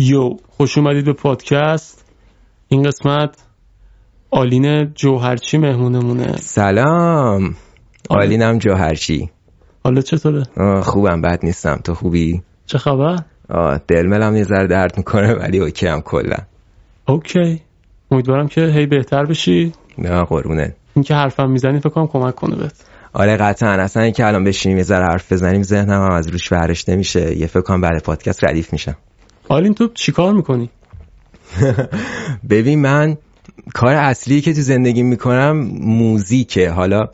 یو خوش اومدید به پادکست. این قسمت آلین جوهرچی مهمونمونه. سلام. آلینم جوهرچی. حالا چطوره؟ خوبم بد نیستم. تو خوبی؟ چه خبر؟ آه، دلم یه ذره درد می‌کنه ولی OK هم کلا. OK. امیدوارم که هی بهتر بشی. نه قربونه. این که حرفم می‌زنی فکر کنم کمک کنه بهت. آره قطعا. اصلا اینکه الان بشینیم یه ذره حرف بزنیم ذهنم هم از روش ورش نمیشه. یه فکر کنم بعد پادکست ردیف میشم. آلین تو چیکار می‌کنی؟ ببین من کار اصلی که تو زندگی می‌کنم موزیکه. حالا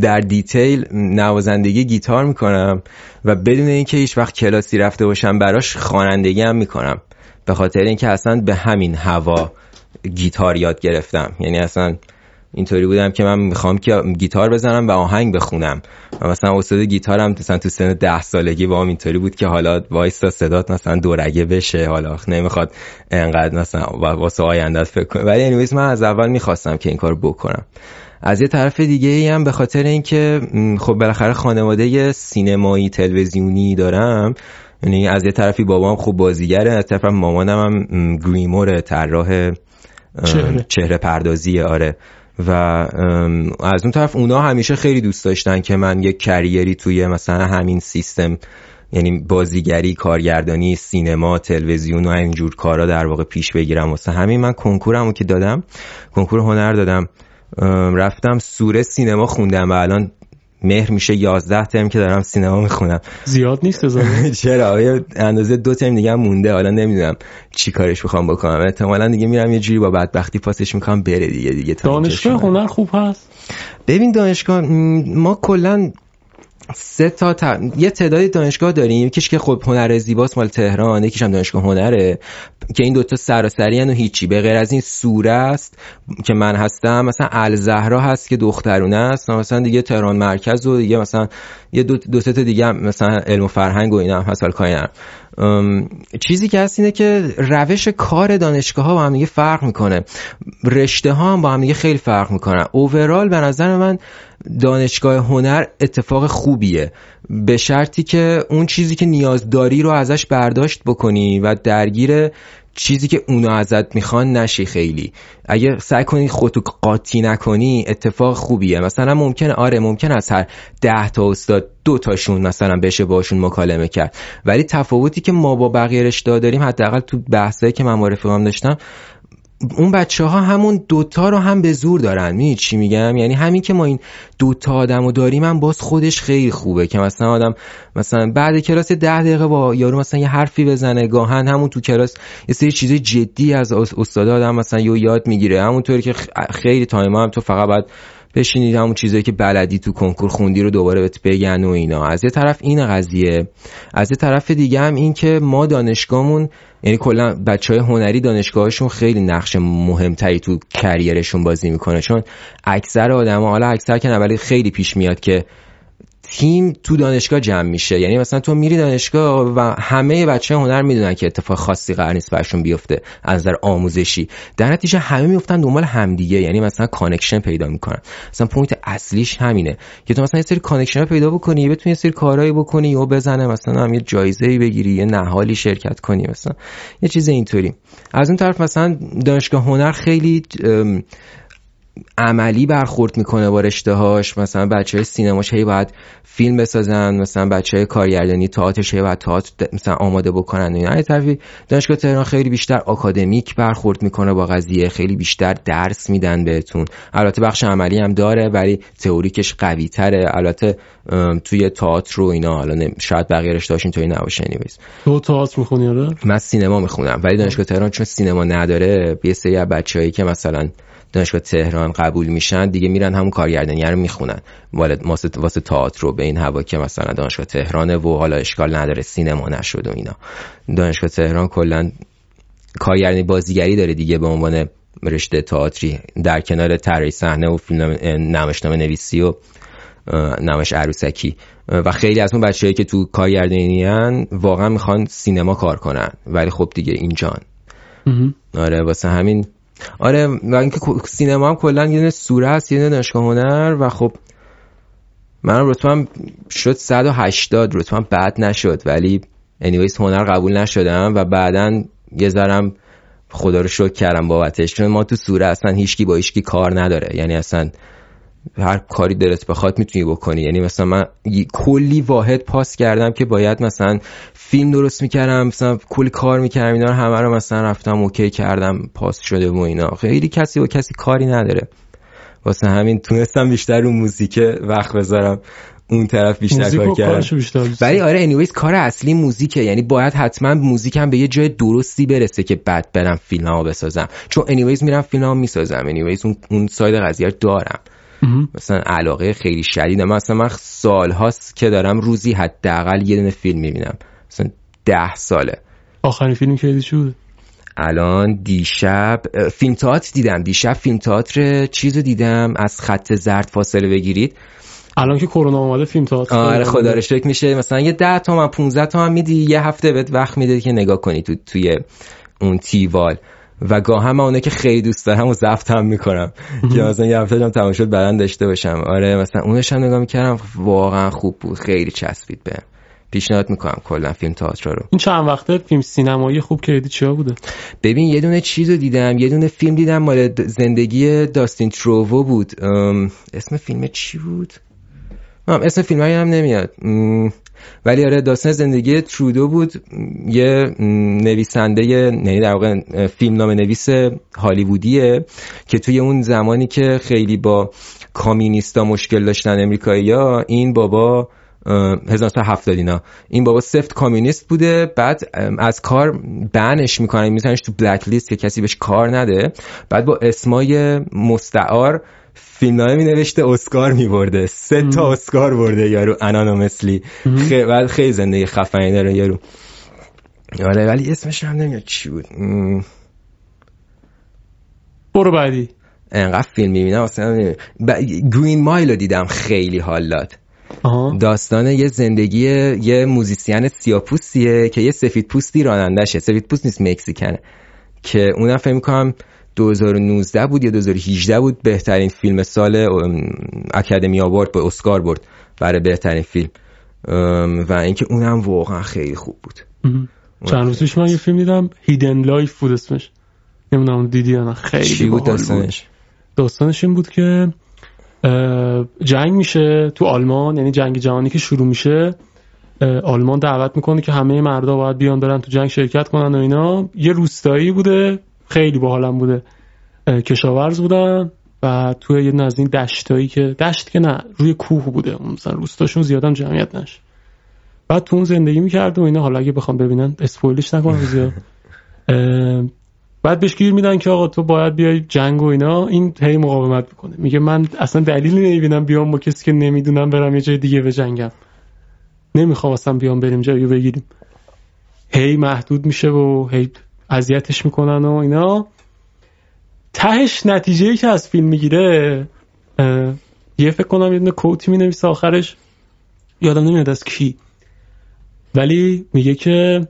در detail نوازندگی گیتار می‌کنم و بدون اینکه هیچ وقت کلاسی رفته باشم براش خوانندگی هم می‌کنم. به خاطر اینکه اصلا به همین هوا گیتار یاد گرفتم. یعنی اصلا اینطوری بودم که من می‌خوام که گیتار بزنم و آهنگ بخونم. و مثلا استاد گیتارم مثلا تو سن ده سالگی با هم اینطوری بود که حالا وایستا صدات مثلا دورگه بشه. حالا نمی‌خواد انقدر مثلا واسه آیندت فکر کنه. ولی انیویز من از اول می‌خواستم که این کار بکنم. از یه طرف دیگه ای هم به خاطر اینکه خب بالاخره خانواده سینمایی تلویزیونی دارم. یعنی از یه طرفی بابام خوب بازیگره از طرف مامانم هم گریمور طراح چهره. چهره پردازیه آره. و از اون طرف اونا همیشه خیلی دوست داشتن که من یک کریری توی مثلا همین سیستم یعنی بازیگری کارگردانی سینما تلویزیون و اینجور کارا در واقع پیش بگیرم. واسه همین من کنکورمو که دادم کنکور هنر دادم. رفتم سوره سینما خوندم و الان مهر میشه 11 ترم که دارم سینما می‌خونم. زیاد نیست چرا؟ یه اندازه دو ترم دیگه مونده؟ حالا نمی‌دونم چی کارش بخوام بکنم. احتمالا دیگه میرم یه جوری با بدبختی پاسش می‌کنم بره دیگه دیگه تا دانشگاه. هنر خوب هست؟ ببین دانشگاه ما کلا سه تا ت... یه تعدادی دانشگاه داریم. یکیش که خب هنر زیباست مال تهران یکیش هم دانشگاه هنره. که این دوتا سراسری و هیچی. به غیر از این سوره است که من هستم مثلا الزهرا هست که دخترونه است مثلا دیگه تهران مرکز و دیگه مثلا یه دو, دو تا دیگه مثلا علم و فرهنگ و اینا هم هست. ام، چیزی که هست اینه که روش کار دانشگاه ها با هم دیگه فرق می‌کنه. رشته ها هم با هم دیگه خیلی فرق می‌کنن. اوورال به نظر من دانشگاه هنر اتفاق خوبیه. به شرطی که اون چیزی که نیاز داری رو ازش برداشت بکنی و درگیر چیزی که اونا ازت می‌خوان نشی خیلی. اگه سعی کنی خودتو قاطی نکنی اتفاق خوبیه. مثلا ممکنه آره ممکن از هر ده تا استاد دو تاشون مثلا بشه باشون مکالمه کرد. ولی تفاوتی که ما با بقیه رشته داریم حداقل تو بحثایی که من با رفیقام داشتم اون بچه ها همون دوتا رو هم به زور دارن. می‌دونی چی میگم؟ یعنی همین که ما این دوتا آدم رو داریم هم باز خودش خیلی خوبه که مثلا آدم مثلا بعد کلاس ده دقیقه با یارو مثلا یه حرفی بزنه گاهن همون تو کلاس یه سری چیز جدی از اس- استاد آدم مثلا یه یاد می‌گیره. همونطوری که خیلی time هم تو فقط باید بشینید همون چیزایی که بلدی تو کنکور خوندی رو دوباره بهت بگن و اینا. از یه طرف این قضیه. از یه طرف دیگه هم این که ما دانشگاهمون یعنی کلا بچه های هنری دانشگاهشون خیلی نقش مهمتری تو career شون بازی می‌کنه. چون اکثر آدم حالا اکثر که ولی خیلی پیش میاد که تیم تو دانشگاه جمع میشه. یعنی مثلا تو میری دانشگاه و همه بچه هنر می‌دونن که اتفاق خاصی قرار نیست برشون بیفته از نظر آموزشی. در نتیجه همه میفتن دنبال همدیگه یعنی مثلا connection پیدا می‌کنن. مثلا point اصلیش همینه که تو مثلا یه سری connection پیدا بکنی بتونی یه سری کارهایی بکنی و بزنه مثلا هم یه جایزه بگیری یه نهالی شرکت کنی مثلا یه چیز اینطوری. از اون طرف مثلا دانشگاه هنر خیلی عملی برخورد می‌کنه با رشته هاش مثلا بچه های سینماش هی باید فیلم بسازن مثلا بچه های کارگردانی تئاترش هی باید تئاتر مثلا آماده بکنن و اینا. طرفی دانشگاه تهران خیلی بیشتر آکادمیک برخورد می‌کنه با قضیه خیلی بیشتر درس میدن بهتون. البته بخش عملی هم داره ولی تئوریکش قوی تره البته توی تئاتر و اینا حالا شاید بقیه رشته هاش اینطوری نباشه. تو تئاتر می‌خونی آره؟ من سینما می‌خونم ولی دانشگاه تهران چون سینما نداره یه سری از بچه‌هایی که مثلا دانشگاه تهران قبول میشن دیگه میرن همون کارگردانی رو می‌خونن. واسه واسه تئاتر رو به این هوا که مثلا دانشگاه تهرانه و حالا اشکال نداره سینما نشد و اینا. دانشگاه تهران کلا کارگردانی بازیگری داره دیگه به عنوان رشته تئاتری. در کنار طراحی صحنه و فیلم نمایشنامه نویسی و نمایش عروسکی. و خیلی از اون بچه‌ای که تو کارگردانی هن واقعا می‌خوان سینما کار کنن. ولی خب دیگه اینجان. آره واسه همین آره و اینکه سینما هم کلا یه دونه سوره هست یه دانشگاه هنر و خب من رتبم شد 180 رتبم بد نشد ولی انیویز هنر قبول نشدم و بعدا یه ذرم خدا رو شکر کردم بابتش چون ما تو سوره اصلا هیچکی با هیچکی کار نداره یعنی اصلا هر کاری دلت بخواد می‌تونی بکنی. یعنی مثلا من کلی واحد پاس کردم که باید مثلا فیلم درست می‌کردم مثلا کلی کار می‌کردم اینا رو همه رو مثلا رفتم OK کردم پاس شده و اینا. خیلی کسی با کسی کاری نداره. واسه همین تونستم بیشتر رو موزیک وقت بذارم. اون طرف بیشتر کار کردم. ولی آره anyways کار اصلی موزیکه. یعنی باید حتما موزیکم به یه جای درستی برسه که بعد برم فیلممو بسازم. چون anyways میرم فیلممو می‌سازم. anyways اون اون side قضیه دارم. مثلا علاقه خیلی مثلا من سال هاست که دارم روزی حداقل یه دونه فیلم می‌بینم. مثلا ده ساله. آخرین فیلم که چی بود؟ الان دیشب فیلم تئاتر دیدم. دیشب فیلم تئاتر چیزو دیدم. از خط زرد فاصله بگیرید. الان که کرونا اومده فیلم تئاتر آره خدا رو شکر میشه. مثلا یه 10 تومن 15 تومن میدی یه هفته بهت وقت میده که نگاه کنی تو توی اون تیوال. و گاه هم اونه که خیلی دوست دارم و زفت هم می‌کنم. که مثلا یه هفته هم تماشا بدن داشته باشم. آره مثلا اونش هم نگاه می‌کردم واقعا خوب بود خیلی چسبید به. پیشنهاد می‌کنم کلا فیلم تئاتر رو. این چند وقته فیلم سینمایی خوب که دیدی چیا بوده؟ ببین یه دونه چیز رو دیدم. یه دونه فیلم دیدم مال زندگی داستین تروو بود. اسم فیلم چی بود؟ اسم فیلم هم نمیاد. ولی آره داستان زندگی ترودو بود. یه نویسنده یعنی در واقع فیلم نام نویس هالیوودیه که توی اون زمانی که خیلی با کامیونیستا مشکل داشتن امریکایی این بابا 1970 اینا. این بابا سفت کامیونیست بوده بعد از کار بنش می‌کنن میزنش تو بلک لیست که کسی بهش کار نده. بعد با اسمای مستعار فیلم می نوشته اسکار می برده سه تا اسکار برده یارو انانومسلی خیلی بعد خیلی زندگی خفنی داره یارو. آره ولی اسمش هم نمیاد چی بود. برو بعدی. انقدر فیلم می‌بینم اصلا ب... گرین مایل دیدم خیلی حال داد. داستان یه زندگی یه موزیسین سیاپوستیه که یه سفید پوستی رانندشه سفید پوست نیست مکزیکنه. که اونم فکر می‌کنم 2019 بود یا 2018 بود بهترین فیلم سال Academy Award یا اسکار برد برای بهترین فیلم. و اینکه اونم واقعا خیلی خوب بود. چند روز من یه فیلم دیدم Hidden Life بود اسمش. نمی‌دونم دیدی یا نه. خیلی چی بود داستانش؟ داستانش این بود که جنگ میشه تو آلمان یعنی جنگ جهانی که شروع میشه آلمان دعوت می‌کنه که همه مردا باید بیان برن تو جنگ شرکت کنن و اینا. یه روستایی بوده خیلی باحالم بوده کشاورز بودن و توی یه نزدین دشتایی که دشت که نه روی کوه بوده. مثلا روستاشون زیادم جمعیت نش. بعد تو اون زندگی می‌کرد و اینا حالا اگه بخوام ببینن اسپویلش نکنم زیاد. بعد بهش گیر میدن که آقا تو باید بیای جنگ و اینا. این هی مقاومت می‌کنه. میگه من اصلا دلیلی نمی‌بینم بیام با کسی که نمی‌دونم برم یه جای دیگه به جنگم نمی‌خوام اصلا بیام بریم جایی بگیریم. هی محدود میشه و هی اذیتش می‌کنن و اینا. تهش نتیجه که از فیلم می‌گیره یه فکر کنم یه کوتی می نویسه آخرش. یادم نمیاد از کی. ولی میگه که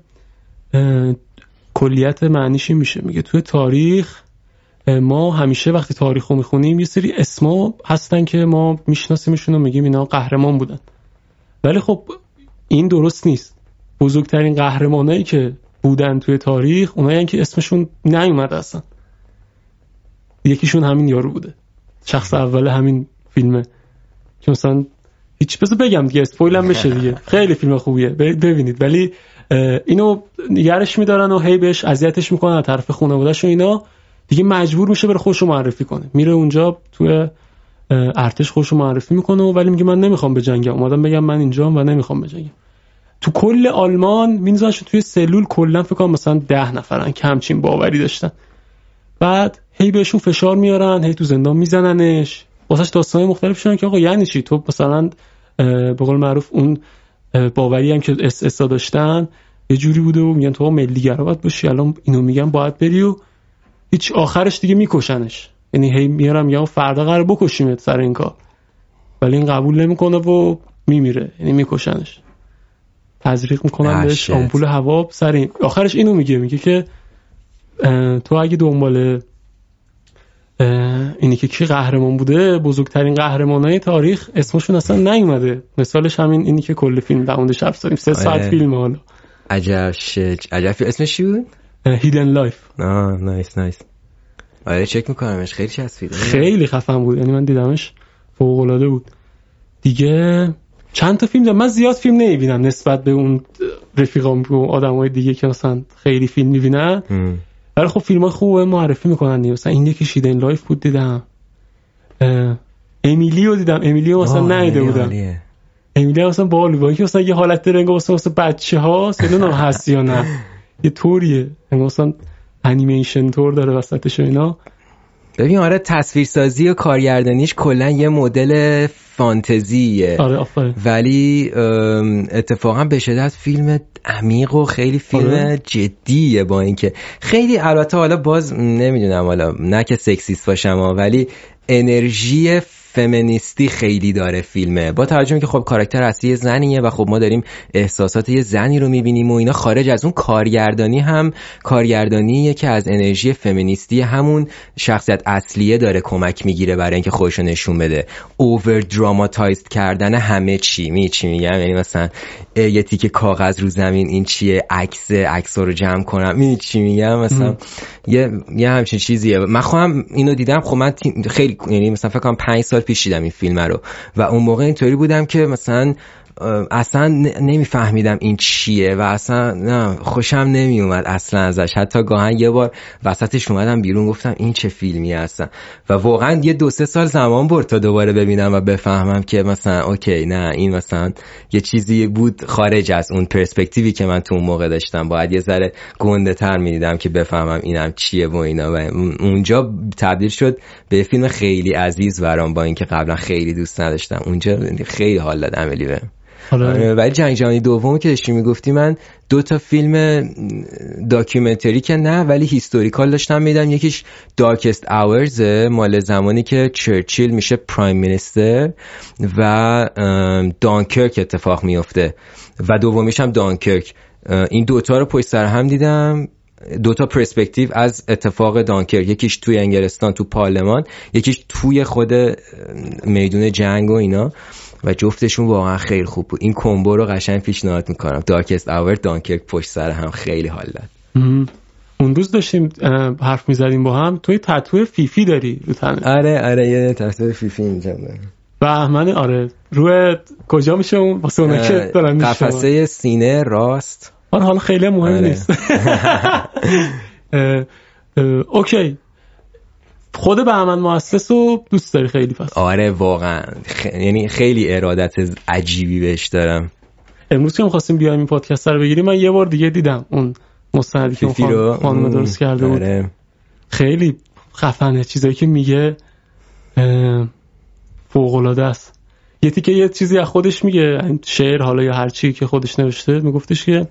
کلیت معنیش این میشه. میگه توی تاریخ ما همیشه وقتی تاریخ رو می‌خونیم یه سری اسما هستن که ما میشناسیمشون و میگیم اینا قهرمان بودن. ولی خب این درست نیست. بزرگترین قهرمانایی که بودن توی تاریخ اونایی که اسمشون نیومد اصلا. یکیشون همین یارو بوده. شخص اول همین فیلمه که مثلا هیچ بذار بگم دیگه اسپویل بشه دیگه. خیلی فیلم خوبیه. ببینید. ولی اینو نگرش میدارن و هی بهش اذیتش می‌کنن از طرف خانواده‌اش و اینا. دیگه مجبور میشه بره خوشو معرفی کنه. میره اونجا توی ارتش خودشو معرفی می‌کنه ولی میگه من نمی‌خوام بجنگم. اومدم بگم من اینجام و نمی‌خوام بجنگم تو کل آلمان میندازنش توی سلول کلا فکر کنم مثلا ده نفرن که همچین باوری داشتن. بعد هی بهشون فشار میارن هی تو زندان میزننش. واسش داستان مختلف شدن که آقا یعنی چی؟ تو مثلا به قول معروف اون باوری هم که اس اس داشتن یه جوری بوده و میگن تو ملی گرا باشی الان اینو میگن باید بری و هیچ آخرش دیگه میکشنش. یعنی هی میارم میگم فردا قرار بکشیمت سر این کار. ولی این قبول نمی‌کنه و میمیره. یعنی میکشنش. تزریق می‌کنن بهش آمپول هوا سر این. آخرش اینو میگه میگه که تو اگه دنبال اینی که کی قهرمان بوده بزرگترین قهرمانای تاریخ اسمشون اصلا نیومده. مثالش همین اینی که کل فیلم در حرف زدیم سه ساعت آره. فیلم حالا. عجب شج عجب اسمش چی بود؟ Hidden Life آه nice nice آره چک میکنمش. خیلی چسبیده خیلی خفن بود. یعنی من دیدمش فوق العاده بود. دیگه چند تا فیلم دارم. من زیاد فیلم نمی‌بینم نسبت به اون رفیقام و آدمای دیگه که مثلا خیلی فیلم می‌بینن. ولی خب فیلم های خوبه معرفی می‌کنن دیگه. مثلا این یکی Hidden Life بود دیدم. امیلیو دیدم. امیلیو مثلا ندیده بودم. امیلیو مثلا بالو با اینکه مثلا یه حالت رنگ مثلا مثلا بچه ها نمی‌دونم هست یا نه. یه طوریه. مثلا انیمیشن تور داره وسطش اینا. ببین آره تصویرسازی و کارگردانیش کلا یه مدل فانتزیه. آره ولی اتفاقا به شدت فیلم عمیق و خیلی فیلم آره. جدیه با اینکه. خیلی البته حالا باز نمی‌دونم حالا نه که سکسیست باشم ولی انرژی فمینیستی خیلی داره فیلمه. با توجه که خب کاراکتر اصلی زنیه و خب ما داریم احساسات یه زنی رو می‌بینیم و اینا خارج از اون کارگردانی هم کارگردانیه که از انرژی فمینیستی همون شخصیت اصلیه داره کمک می‌گیره برای اینکه خودشو نشون بده. اوور دراماتایزد کردن همه چی. می چی میگم؟ یعنی مثلا یه تیکه کاغذ رو زمین این چیه؟ عکس عکس رو جمع کنم. می چی میگم؟ مثلا یه یه همچین چیزیه. من خودم اینو دیدم. خب من خیلی یعنی مثلا فکر کنم 5 سال پیش دیدم این فیلم رو. و اون موقع اینطوری بودم که مثلا اصلا نمیفهمیدم این چیه و اصلا نه خوشم نمیومد اصلا ازش. حتی گاهن یه بار وسطش اومدم بیرون گفتم این چه فیلمی هستن. و واقعا یه دو سه سال زمان برد تا دوباره ببینم و بفهمم که مثلا اوکی نه این مثلا یه چیزی بود خارج از اون پرسپکتیوی که من تو اون موقع داشتم. باید یه ذره گنده تر می‌دیدم که بفهمم اینم چیه و اینا. و اونجا تبدیل شد به فیلم خیلی عزیز برام با اینکه قبلا خیلی دوست نداشتم. اونجا خیلی حال داد امیلی آره. ولی جنگ جهانی دوم که داشتی می‌گفتی من دو تا فیلم documentary که نه ولی historical داشتم می‌دیدم یکیش Darkest Hour مال زمانی که چرچیل میشه prime minister و دانکرک اتفاق میفته و دومیش هم دانکرک. این دوتا رو پشت سر هم دیدم. دو تا پرسپکتیو از اتفاق دانکرک. یکیش توی انگلستان تو پارلمان. یکیش توی خود میدون جنگ و اینا. و جفتشون واقعا خیلی خوب بود. این کمبو رو قشنگ پیشنهاد می‌کنم. دارکست اور دانکرک پشت سر هم. خیلی حال داد. اون روز داشتیم حرف می‌زدیم با هم. توی تطوی فیفی داری رو آره آره یه تطوی فیفی اینجا دارم من آره. روی کجا میشه اون؟ واسه اونا که دارم قفسه سینه راست. آره حالا خیلی مهم آره. نیست اوکی. خود بهمن مؤسس رو دوست داری خیلی پس. آره واقعا. یعنی خیلی ارادت عجیبی بهش دارم. امروز که می‌خواستیم بیایم این پادکست رو بگیریم من یه بار دیگه دیدم اون مستندی که خان... خانم درست کرده بود. آره. خیلی خفنه چیزایی که میگه فوق العاده است. یه تیکه یه چیزی از خودش میگه شعر حالا یا هر چی که خودش نوشته میگفتش که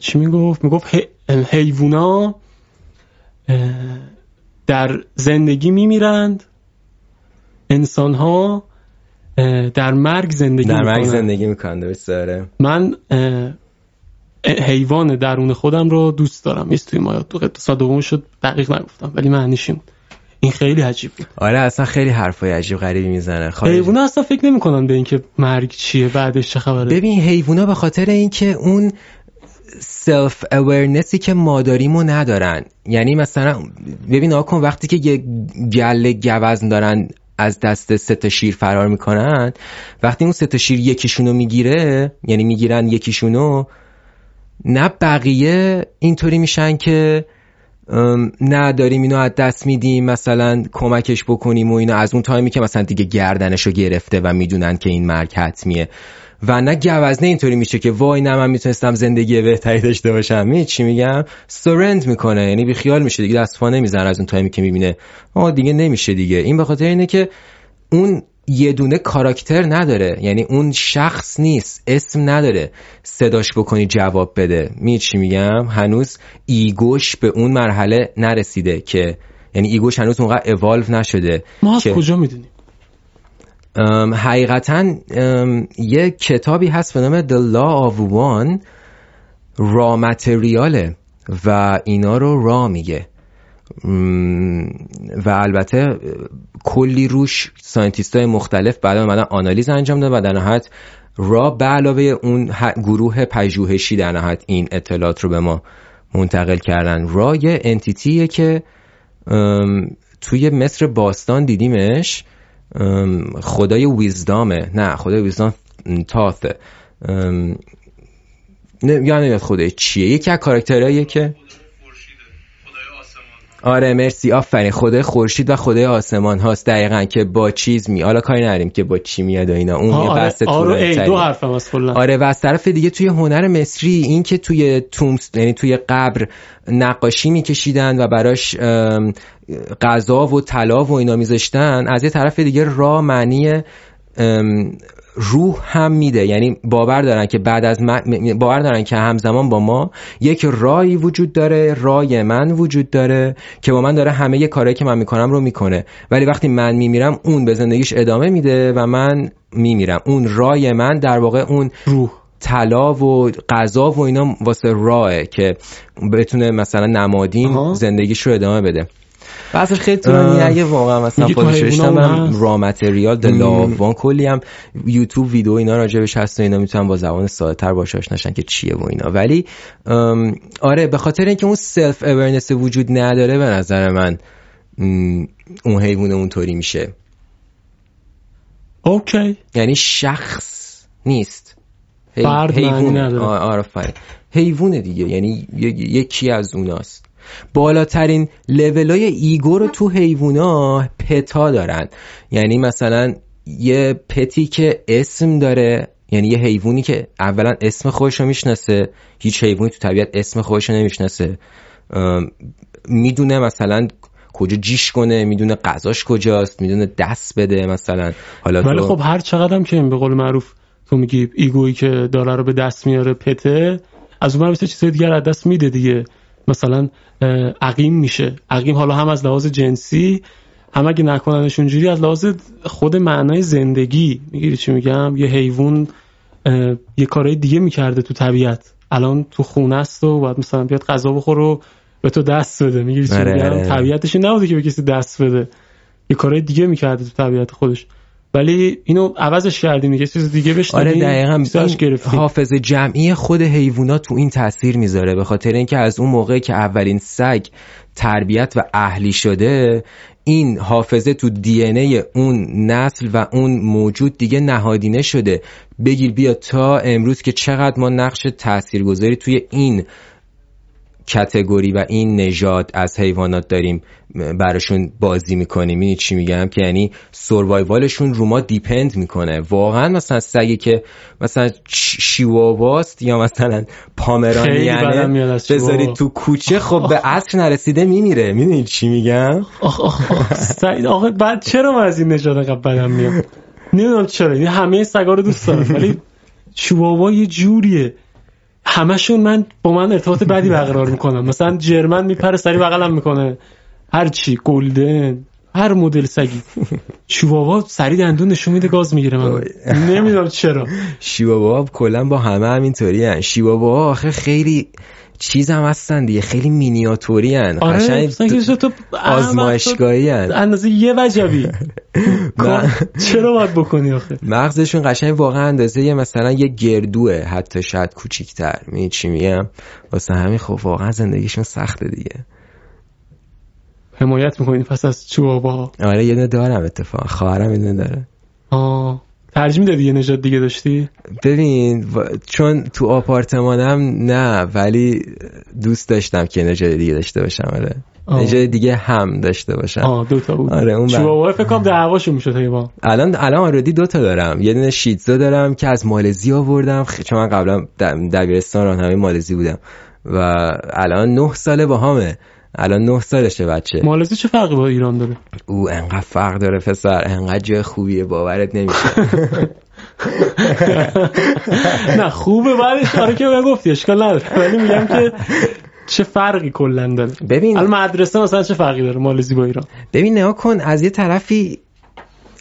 چی می‌گفت؟ می‌گفت حیوونا در زندگی میمیرند. انسان ها در مرگ زندگی در مرگ زندگی می‌کنند من حیوان درون خودم رو دوست دارم. نیست توی ما تو قصه دوم شد دقیق نگفتم ولی معنیش بود این خیلی عجیب بود. آره اصلا خیلی حرفای عجیب غریبی می‌زنه. حیوونا اصلا فکر نمی‌کنن به اینکه مرگ چیه بعدش چه خبره. ببین حیوونا به خاطر اینکه اون سلف اورنسی که ما داریم و ندارن. یعنی مثلا ببین آکن وقتی که یه گله گوزن دارن از دست سه تا شیر فرار می‌کنن وقتی اون سه تا شیر یکیشونو می‌گیره یعنی می‌گیرن یکیشونو نه بقیه اینطوری میشن که نه داریم اینو از دست میدیم مثلا کمکش بکنیم و اینو از اون تایمی که مثلا دیگه گردنشو گرفته و می‌دونن که این مرگ حتمیه. و نه گوزنه اینطوری میشه که وای نه من می‌تونستم زندگی بهتری داشته باشم. می چی میگم؟ سرند می‌کنه یعنی بی خیال میشه دیگه دست پا نمی‌زنه از اون تایمی که می‌بینه. آه دیگه نمیشه دیگه. این به خاطر اینه که اون یه دونه کاراکتر نداره. یعنی اون شخص نیست اسم نداره. صداش بکنی جواب بده. می چی میگم؟ هنوز ego ش به اون مرحله نرسیده که یعنی ego ش هنوز اونقدر اوالو نشده ما از کجا می‌دونیم؟ حقیقتا یه کتابی هست به نام The Law of One Ra Material ه و اینا رو را میگه. و البته کلی روش scientist های مختلف بعد اومدن آنالیز انجام داد و در نهایت را به علاوه اون گروه پژوهشی در نهایت این اطلاعات رو به ما منتقل کردن. را یه انتیتیه که توی مصر باستان دیدیمش. خدای ویزدامه. نه خدای ویزدام تاثه نه یعنی خدای چیه؟ یکی از کاراکترهاییه که آره مرسی آفرین. خدای خورشید و خدای آسمان هاست دقیقا که با چیز می حالا کاری نداریم که با چی میاد و اینا. اون آره, آره دو حرفم از آره و از طرف دیگه توی هنر مصری این که توی تومس یعنی توی قبر نقاشی میکشیدن و براش غذا و طلا و اینا میذاشتن از یه طرف دیگه را معنی روح هم میده. یعنی باور دارن که بعد از باور دارن که همزمان با ما یک رای وجود داره رای من وجود داره که با من داره همه یه کارهایی که من می‌کنم رو می‌کنه. ولی وقتی من میمیرم اون به زندگیش ادامه میده و من میمیرم. اون رای من در واقع اون روح. طلا و غذا و اینا واسه راه که بتونه مثلا نمادین زندگیش رو ادامه بده. بعضش خیلی طولانی اگه واقعا مثلا خودش رشتم را متریال دلاوان کلی هم یوتیوب ویدیو اینا راجبش هست و اینا می‌تونم با زبان ساده تر باشه آشناشن که چیه و اینا. ولی آره به خاطر اینکه اون سلف اورنس وجود نداره به نظر من اون حیوان اونطوری میشه. OK. یعنی شخص نیست. حیوان. آره حیوان دیگه. یعنی یکی از اوناست. بالاترین های ego رو تو حیوونا pet ا دارن. یعنی مثلا یه pet ی که اسم داره یعنی یه حیوانی که اولا اسم خودش رو می‌شناسه هیچ حیوانی تو طبیعت اسم خودش رو نمی‌شناسه. می‌دونه مثلا کجا جیش کنه می‌دونه غذاش کجاست می‌دونه دست بده مثلا. حالا ولی خب هر چقدر هم که به قول معروف تو میگی ایگویی که داره رو به دست میاره پته از اون چیزای دیگر از دست میده دیگه. مثلا عقیم میشه. عقیم حالا هم از لحاظ جنسی هم اگه نکننش اونجوری از لحاظ خود معنای زندگی. می‌گیری چی میگم؟ یه حیوان یه کارهای دیگه می‌کرده تو طبیعت. الان تو خونه است و باید مثلا بیاد غذا بخور و به تو دست بده. می‌گیری چی آره، میگم؟ آره. طبیعتش نبوده که به کسی دست بده. یه کارهای دیگه می‌کرده تو طبیعت خودش. ولی اینو عوضش کردیم یه چیز دیگه بهش آره دقیقاً. حافظ جمعی خود حیوانات تو این تاثیر می‌ذاره به خاطر اینکه از اون موقع که اولین سگ تربیت و اهلی شده این حافظه تو دی ای اون نسل و اون موجود دیگه نهادینه شده. بگیر بیا تا امروز که چقدر ما نقش تاثیرگذاری توی این کتگوری و این نژاد از حیوانات داریم براشون بازی می‌کنیم. این چی میگم؟ که یعنی سروایوالشون رو ما دیپند می‌کنه. واقعا مثلا سگی که مثلا شیواواست یا مثلا پامرانی یعنی بذارید تو کوچه خب به عصر نرسیده میمیره. می‌دونید چی میگم؟ آخ بعد چرا من از این نژاد قبل بدم میاد نمی‌دونم چرا. این همه سگا رو دوست دارم. ولی شیواوا یه جوریه. همشون من با من ارتباط بدی برقرار می‌کنم مثلا جرمن میپره سری بغلم می‌کنه. هر چی گلدن هر مدل سگی. شیواوا سری دندون نشون میده گاز می‌گیره من نمی‌دونم چرا. شیواوا کلا با همه همینطوری هن شیواوا آخه خیلی چیز هم هستن دیگه خیلی مینیاتوری هن. آره تو آزمایشگاهی هن. اندازه یه وجبی. چرا باید بکنی آخه؟ مغزشون قشنگ واقعا اندازه یه مثلا یه گردوه حتی شاید کوچیکتر. می چی میگم؟ واسه همین خب واقعا زندگیشون سخته دیگه. حمایت می‌کنی پس از چوبا آره یه دارم اتفاق خواهرم یه داره. آه. ترجیح می‌دادی یه نژاد دیگه داشتی؟ ببین چون تو آپارتمانم نه ولی دوست داشتم که نژاد دیگه داشته باشم آره. نژاد دیگه هم داشته باشم. آه دو تا بود. آره اون چیواوا فکر کنم دعواشون می‌شد حیوان الان الان آردی دو تا دارم. یه دونه شیتزا دارم که از مالزی آوردم. چون من قبلا دبیرستان راهنمای مالزی بودم. و الان نه ساله با همه. الان نه سالشه بچه. مالزی چه فرقی با ایران داره؟ او انقدر فرق داره پسر انقدر جای خوبیه باورت نمیشه. نه خوبه بعدش آره که گفتی اشکال نداره. ولی میگم که چه فرقی کلا داره. ببین الان مدرسه مثلا چه فرقی داره مالزی با ایران؟ ببین نها کن از یه طرفی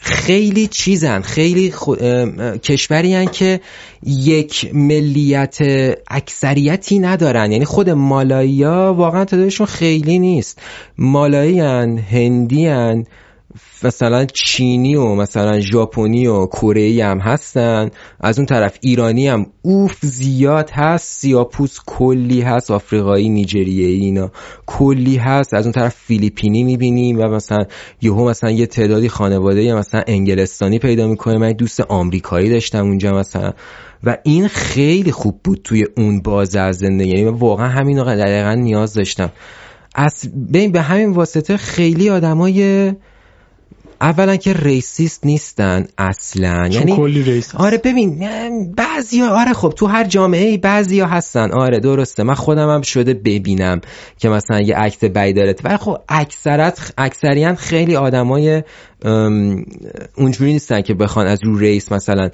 خیلی چیزن خیلی خو... کشوری هن که یک ملیت اکثریتی ندارن. یعنی خود مالایی واقعا تعدادشون خیلی نیست. مالایی هن هندی هن مثلا چینی و مثلا ژاپنی و کره هم هستن. از اون طرف ایرانی هم اوف زیاد هست سیاپوس کلی هست آفریقایی نیجریه اینا کلی هست. از اون طرف فیلیپینی می‌بینیم و مثلا یهو مثلا یه تعدادی خانواده مثلا انگلستانی پیدا می‌کنه. من دوست آمریکایی داشتم اونجا مثلا. و این خیلی خوب بود توی اون بازه از زندگی. یعنی واقعا همین رو دقیقا نیاز داشتم. از به همین واسطه خیلی آدمای اولا که ریسیست نیستن اصلا. یعنی کلی ریس آره ببین بعضی آره خب تو هر جامعه بعضی ها هستن. آره درسته. من خودم هم شده ببینم که مثلا یه عکس بی داره. ولی خب اکثرت اکثریان خیلی آدمای اونجوری نیستن که بخوان از رو ریس مثلا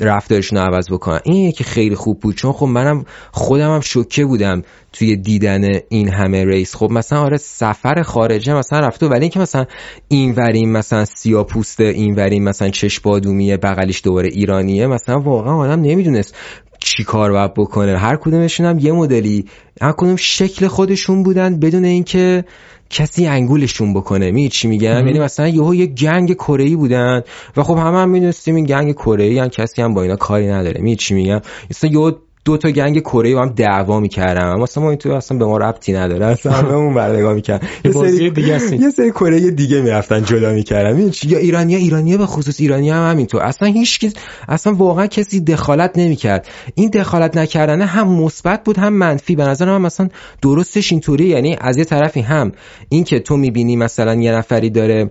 رفتارشون رو عوض بکنن. این که خیلی خوب بود. چون خب منم خودم هم شوکه بودم توی دیدن این همه ریس. خب مثلا آره سفر خارجه مثلا رفته ولی اینکه مثلا این وریم مثلا سیاه پوسته این وریم مثلا چش بادومیه بغلیش دوباره ایرانیه مثلا واقعا آدم نمی‌دونست چی کار باید بکنه. هر کدومشون هم یه مدلی هر کدوم شکل خودشون بودن بدون اینکه کسی انگولشون بکنه. می چی میگم؟ یعنی مثلا یهو یه گنگ کره بودن و خب همه هم می‌دونستیم این گنگ کره ای کسی هم با اینا کاری نداره. می چی میگم؟ مثلا یهو دو تا گنگ کره با هم دعوا می‌کردن. اما اصلا ما این تو اصلا به ما ربطی نداره. اصلا هممون بر نگاه می‌کردن. یه سری دیگه یه سری کره دیگه می‌رفتن جدا می‌کردن. یا ایرانیا ایرانیا به خصوص ایرانی هم همینطور. اصلا هیچ اصلا واقعا کسی دخالت نمی‌کرد. این دخالت نکردن هم مثبت بود هم منفی. به نظر من مثلا درستش اینطوری یعنی از یه طرفی هم اینکه تو می‌بینی مثلا یه نفری داره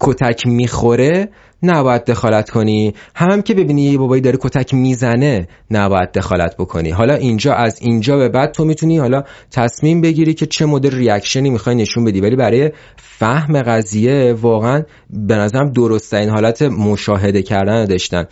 کتک می‌خوره نباید دخالت کنی. هم, که ببینی یه بابایی داره کتک می‌زنه نباید دخالت بکنی. حالا اینجا از اینجا به بعد تو می‌تونی حالا تصمیم بگیری که چه مدل ریاکشنی می‌خوای نشون بدی. ولی برای فهم قضیه واقعا به نظرم درست این حالت مشاهده کردن داشتن.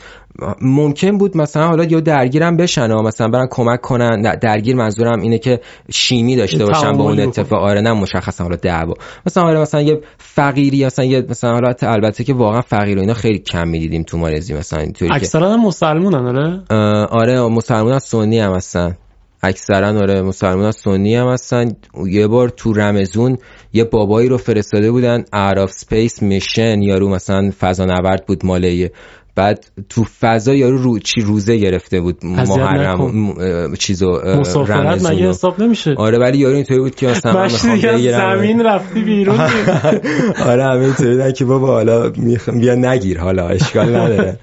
ممکن بود مثلا حالا یا درگیرم بشن و مثلا برن کمک کنن. درگیر منظورم اینه که شیمی داشته باشن با اون اتفاق. آره نه مشخصا حالا دعوا. مثلا آره مثلا یه فقیری مثلا یه مثلا حالا البته که واقعا فقیر و اینا خیلی کم می‌دیدیم تو مالزی مثلا اینطوری اکثرا مسلمانن آره؟ آره مسلمان سنی هم هستن. اکثرا آره مسلمان سنی هم هستن. یه بار تو رمزون یه بابایی رو فرستاده بودن اعراف سپیس میشن یارو مثلا فضا نورد بود ماله بعد تو فضا یارو رو چی روزه گرفته بود محرم چیزو مسافرت مگه حساب نمیشه؟ آره ولی یارو اینطوری بود که مثلا من می‌خوام زمین رفتی بیرون. آره همین اینطوری که بابا حالا می‌خوام بیا نگیر حالا اشکال نداره.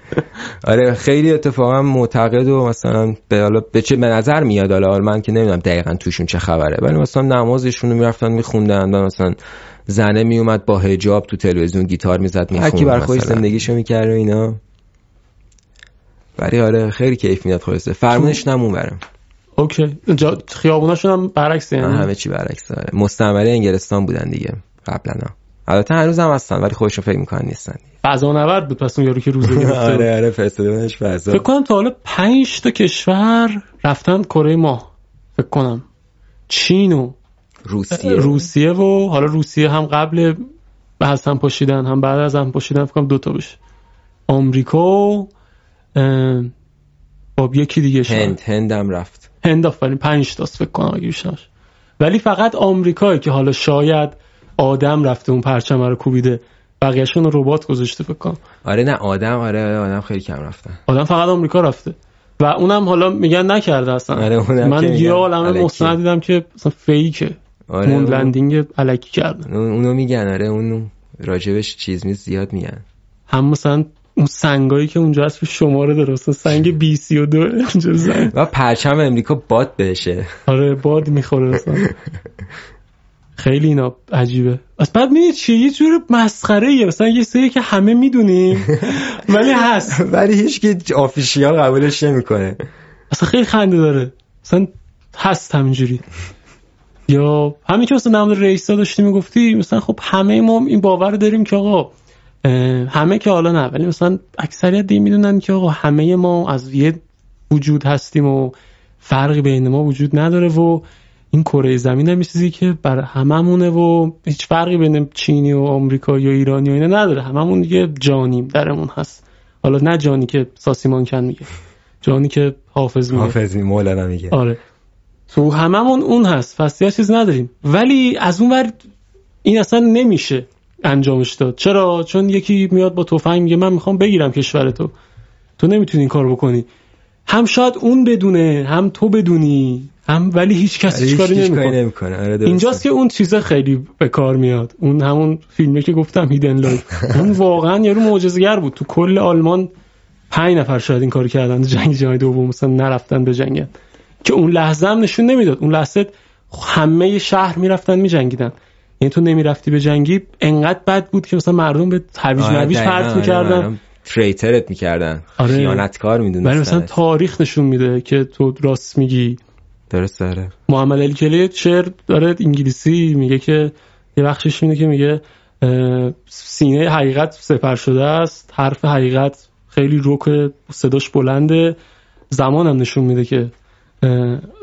آره خیلی اتفاقا معتقد و مثلا به حالا به چه به نظر میاد حالا من که نمی‌دونم دقیقا توشون چه خبره ولی مثلا نمازشون رو می‌رفتن میخوندن و مثلا زنه میومد با حجاب تو تلویزیون گیتار می‌زد می‌خوند هر کی خودش زندگیشو می‌کرد و اینا. ولی آره خیلی کیف می‌داد خلاصه فرمونش نمون برم. اوکی. جا خیابوناشون هم برعکس یعنی؟ همه چی برعکس آره. مستعمره انگلستان بودن دیگه قبلا البته هنوز هم هستن ولی خودشون فکر می‌کنن نیستن. فضا نورد بود پس اون یارو که روزه گرفته آره آره فرستادنش فضا. فکر کنم تا حالا 5 تا کشور رفتن کره ماه فکر کنم. چین و روسیه. روسیه و حالا روسیه هم قبل به هم پاشیدن هم بعد از هم پاشیدن فکر کنم دو تا بشه. آمریکا با یکی دیگه شد. هند هندم رفت. هند آفرین پنج تاست فکر کنم اگه ولی فقط آمریکایی که حالا شاید آدم رفته اون پرچم رو کوبیده بقیهشون ربات گذاشته فکر کنم. آره نه آدم آره آدم خیلی کم رفتن. آدم فقط آمریکا رفته. و اونم حالا میگن نکرده اصلا. آره من یه عالمه مستند دیدم که مثلا فیکه. آره مون لندینگ علکی کردن. اونو میگن آره اونو. راجبش چیز می زیاد میگن. هم مثلا اون سنگایی که اونجا هست شماره درسته سنگ بی سی و دو و پرچم امریکا باد بشه آره باد می‌خوره خیلی اینا عجیبه. از بعد می‌دید چیه یه جور مسخره ایه مثلا یه سری که همه می‌دونیم ولی هست. ولی هیچ که آفیشیال قبولش نمی‌کنه. اصلا خیلی خنده داره. مثلا هست همینجوری. یا همین که مثلا نام رئیسا داشتی می‌گفتی مثلا خب همه ما این باور داریم که آقا همه که حالا نه ولی مثلا اکثریت دیگه می‌دونن که آقا همه ما از یه وجود هستیم و فرقی بین ما وجود نداره و این کره زمین هم چیزی که بر هممونه و هیچ فرقی بین چینی و آمریکایی و ایرانی و اینا نداره. هممون دیگه جانیم درمون هست. حالا نه جانی که ساسی مانکن میگه جانی که حافظ میگه. حافظ مولانا میگه. آره. تو هممون اون هست پس چیز نداریم. ولی از اون ور این اصلا نمیشه. انجامش داد. چرا؟ چون یکی میاد با تفنگ میگه من می‌خوام بگیرم کشور تو. تو نمی‌تونی این کار بکنی. هم شاید اون بدونه هم تو بدونی هم ولی هیچ کسی هیچ کاری نمی‌کنه. آره اینجاست که اون چیز خیلی به کار میاد. اون همون فیلمی که گفتم Hidden Life اون واقعا یارو معجزه‌گر بود. تو کل آلمان پنج نفر شاید این کار کردن. جنگ جهانی دوم مثلا نرفتن به جنگن که اون لحظه هم نشون نمی‌داد. اون لحظه همه شهر می‌رفتن میجنگیدن. یعنی تو نمی‌رفتی به جنگی انقدر بد بود که مثلا مردم به ترویج آره پرت آره، می‌کردن. تریترت می‌کردن. آره. خیانتکار می‌دونستن. ولی مثلا تاریخ نشون میده که تو راست میگی. درست داره محمد علی کلی شعر داره انگلیسی میگه که یه بخشش اینه که میگه سینه حقیقت سپر شده است حرف حقیقت خیلی روک صداش بلنده. زمان هم نشون میده که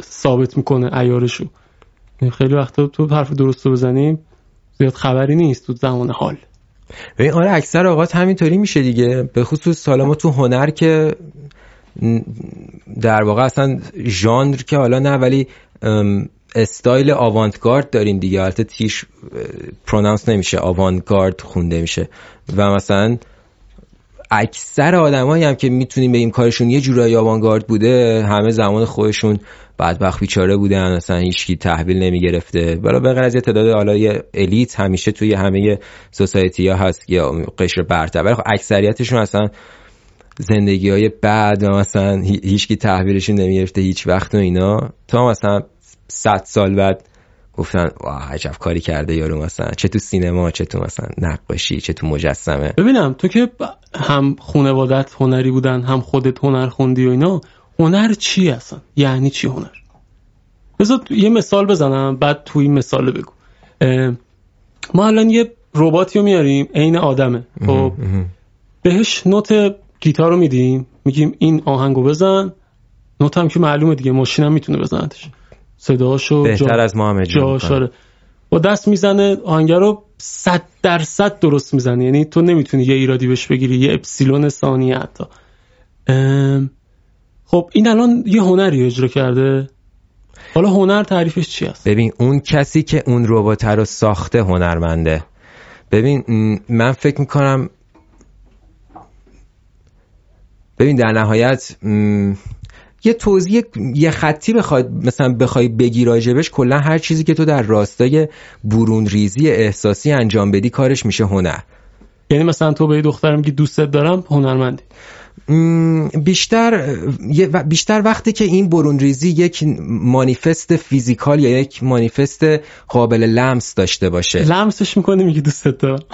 ثابت می‌کنه ایارشو خیلی وقتا تو حرف درست رو بزنیم زیاد خبری نیست تو زمان حال. ببین آره اکثر اوقات همینطوری میشه دیگه. به خصوص سالا ما تو هنر که در واقع اصلا ژانر که حالا نه ولی استایل آوانتگارد داریم دیگه. البته تیش پرونانس نمیشه آوانتگارد خونده میشه. و مثلا اکثر آدمایی هم که می‌تونیم این کارشون یه جورایی آوانگارد بوده همه زمان خودشون بدبخت بیچاره بودن اصلا هیچکی تحویل نمی‌گرفته. برای به از یه تعداد حالا یه الیت همیشه توی همه سوسایتی ها هست یا قشر برتر. ولی خب اکثریتشون اصلا زندگی های بعد و مثلا هیچکی تحویلشون نمی‌گرفته هیچ وقت و اینا. تا مثلا 100 سال بعد گفتن واه عجب کاری کرده یارو مثلا. چه تو سینما چه تو مثلا نقاشی چه تو مجسمه. ببینم تو که هم خانوادت هنری بودن هم خودت هنر خوندی و اینا هنر چی اصلا؟ یعنی چی هنر؟ بذار یه مثال بزنم بعد توی این مثال بگو. ما الان یه رباتی رو میاریم عین آدمه. خب؟ بهش نوت گیتار رو میدیم میگیم این آهنگو بزن. نوت هم که معلومه دیگه ماشین هم می‌تونه بزنتش. صداشو بهتر از ما همه آره. با دست می‌زنه آهنگر رو صد درصد درست می‌زنه. یعنی تو نمی‌تونی یه ایرادی بهش بگیری یه اپسیلون ثانیه حتی. خب این الان یه هنری اجرا کرده. حالا هنر تعریفش چی است؟ ببین اون کسی که اون ربات رو ساخته هنرمنده. ببین من فکر می‌کنم ببین در نهایت یه توضیح یه خطی بخوای مثلا بخوای بگی راجبش کلا هر چیزی که تو در راستای برون ریزی احساسی انجام بدی کارش میشه هنر. یعنی مثلا تو به دخترم که دوستت دارم هنرمندی. بیشتر بیشتر وقتی که این برون ریزی یک مانیفست فیزیکال یا یک مانیفست قابل لمس داشته باشه. لمسش می‌کنه میگی دوستت دارم.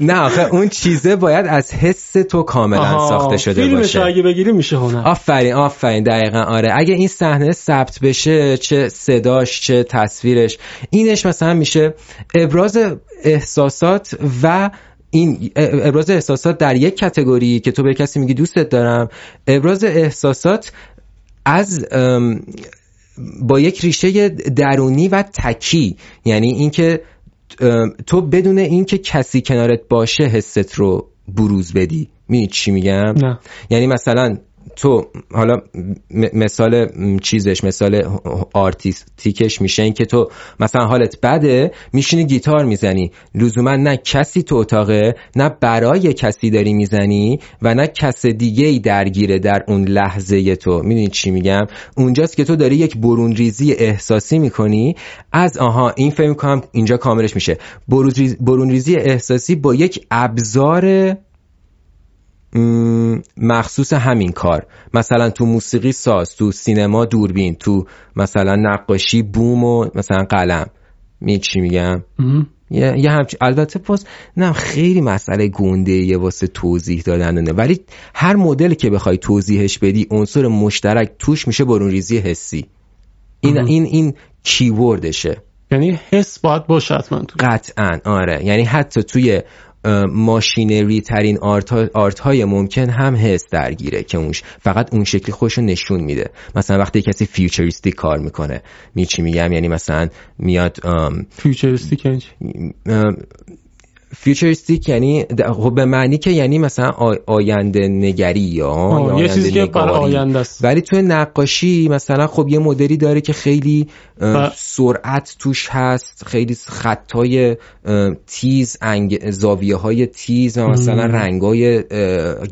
نه آخه اون چیزه باید از حس تو کاملا ساخته شده باشه. اگه بگیری میشه هنر. آفرین آفرین دقیقا آره. اگه این صحنه ثبت بشه چه صداش چه تصویرش اینش مثلا میشه ابراز احساسات و این ابراز احساسات در یک کتگوری که تو به کسی میگی دوستت دارم ابراز احساسات از با یک ریشه درونی و تکی یعنی اینکه تو بدون اینکه کسی کنارت باشه حست رو بروز بدی می چی میگم نه. یعنی مثلا تو حالا مثال چیزش مثال آرتیستیکش میشه این که تو مثلا حالت بده میشینی گیتار می‌زنی. لزوما نه کسی تو اتاقه نه برای کسی داری می‌زنی و نه کس دیگه ای درگیره در اون لحظه تو. می‌دونی چی میگم؟ اونجاست که تو داری یک برون ریزی احساسی می‌کنی. از آها این فکر می‌کنم اینجا کاملش میشه. برون ریزی احساسی با یک ابزار مخصوص همین کار. مثلا تو موسیقی ساز تو سینما دوربین تو مثلا نقاشی بوم و مثلا قلم. می چی میگم؟ یه, یه همچی البته پس نه خیلی مسئله گنده یه واسه توضیح دادن ولی هر مدل که بخوای توضیحش بدی عنصر مشترک توش میشه برون ریزی حسی. این این این keyword شه. یعنی حس باید باشه حتما قطعا آره. یعنی حتی توی machinery ترین art, art های ممکن هم حس درگیره که اونش فقط اون شکلی خودش نشون میده. مثلا وقتی کسی futuristic کار می‌کنه. می چی میگم؟ یعنی مثلا میاد futuristic futuristic یعنی خب به معنی که یعنی مثلا آینده نگری یا یه چیزی که برای آینده است. ولی توی نقاشی مثلا خب یه مدلی داره که خیلی سرعت توش هست خیلی خطای تیز انگ... زاویه های تیز و مثلا رنگ های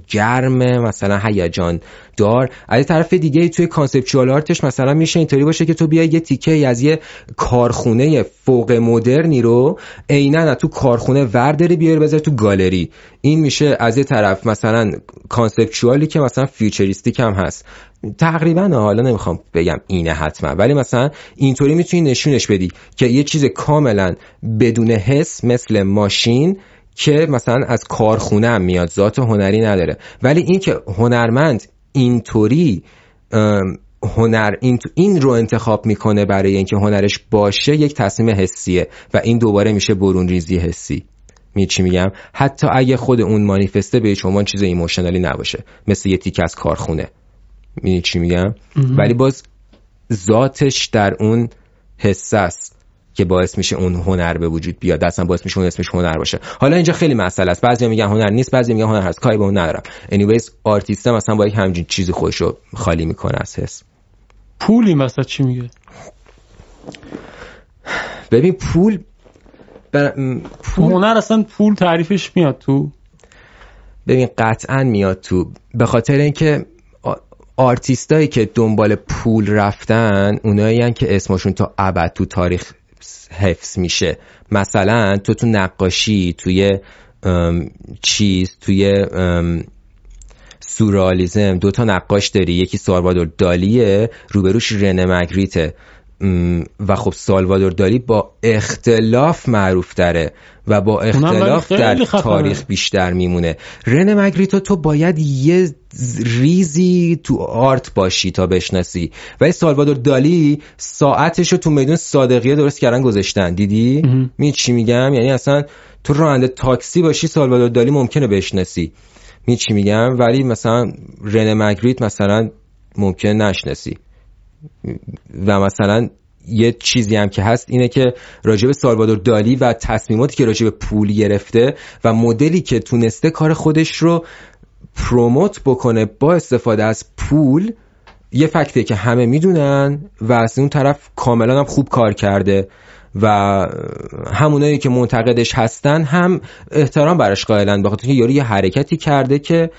گرم مثلا هیجان. دار. از طرف دیگه توی conceptual art ش مثلا میشه اینطوری باشه که تو بیای یه تیکه از یه کارخونه فوق مدرنی رو عینا تو کارخونه ورداری بیاری بذاری تو گالری. این میشه از یه طرف مثلا conceptual ی که مثلا futuristic هم هست. تقریبا حالا نمی‌خوام بگم اینه حتما ولی مثلا اینطوری می‌تونی نشونش بدی که یه چیز کاملا بدون حس مثل ماشین که مثلا از کارخونه میاد ذات هنری نداره. ولی این که هنرمند اینطوری هنر این, این رو انتخاب می‌کنه برای اینکه هنرش باشه یک تصمیم حسیه و این دوباره میشه برون ریزی حسی. می چی میگم؟ حتی اگه خود اون مانیفسته به شما چیز ایموشنالی نباشه مثل یه تیک از کارخونه. می چی میگم؟ ولی باز ذاتش در اون حس است. که باعث میشه اون هنر به وجود بیاد. اصلا باعث میشه اون اسمش هنر باشه. حالا اینجا خیلی مسئله است. بعضی میگن هنر نیست بعضی میگن هنر هست. کاری به اون ندارم. Anyways artist مثلا با یک همچین چیزی خودش رو خالی می‌کنه از حس. پولی مثلا چی میگه؟ ببین پول بر... پول هنر اصلا پول تعریفش میاد تو؟ ببین قطعا میاد تو. به خاطر اینکه آرتیستایی که دنبال پول رفتن اونایی که اسمشون تا ابد تو تاریخ حفظ میشه. مثلا تو تو نقاشی توی چیز توی سورالیزم دو تا نقاش داری. یکی سالوادور دالیه روبروش رنه مگریته. و خب سالوادور دالی با اختلاف معروف داره و با اختلاف در تاریخ بیشتر میمونه. رن مگریتو تو باید یه ریزی تو آرت باشی تا بشناسی. و سالوادور دالی ساعتشو تو میدون صادقیه درست کردن گذاشتن. دیدی؟ می چی میگم؟ یعنی اصلا تو راننده تاکسی باشی سالوادور دالی ممکنه بشناسی. می چی میگم؟ ولی مثلا رن مگریت مثلا ممکنه نشناسی. و مثلا یه چیزی هم که هست اینه که راجب سالوادور دالی و تصمیماتی که راجب پول گرفته و مدلی که تونسته کار خودش رو پروموت بکنه با استفاده از پول یه فکته که همه می‌دونن و از اون طرف کاملا هم خوب کار کرده و همونایی که منتقدش هستن هم احترام براش قائلن بخاطر که یارو یه حرکتی کرده که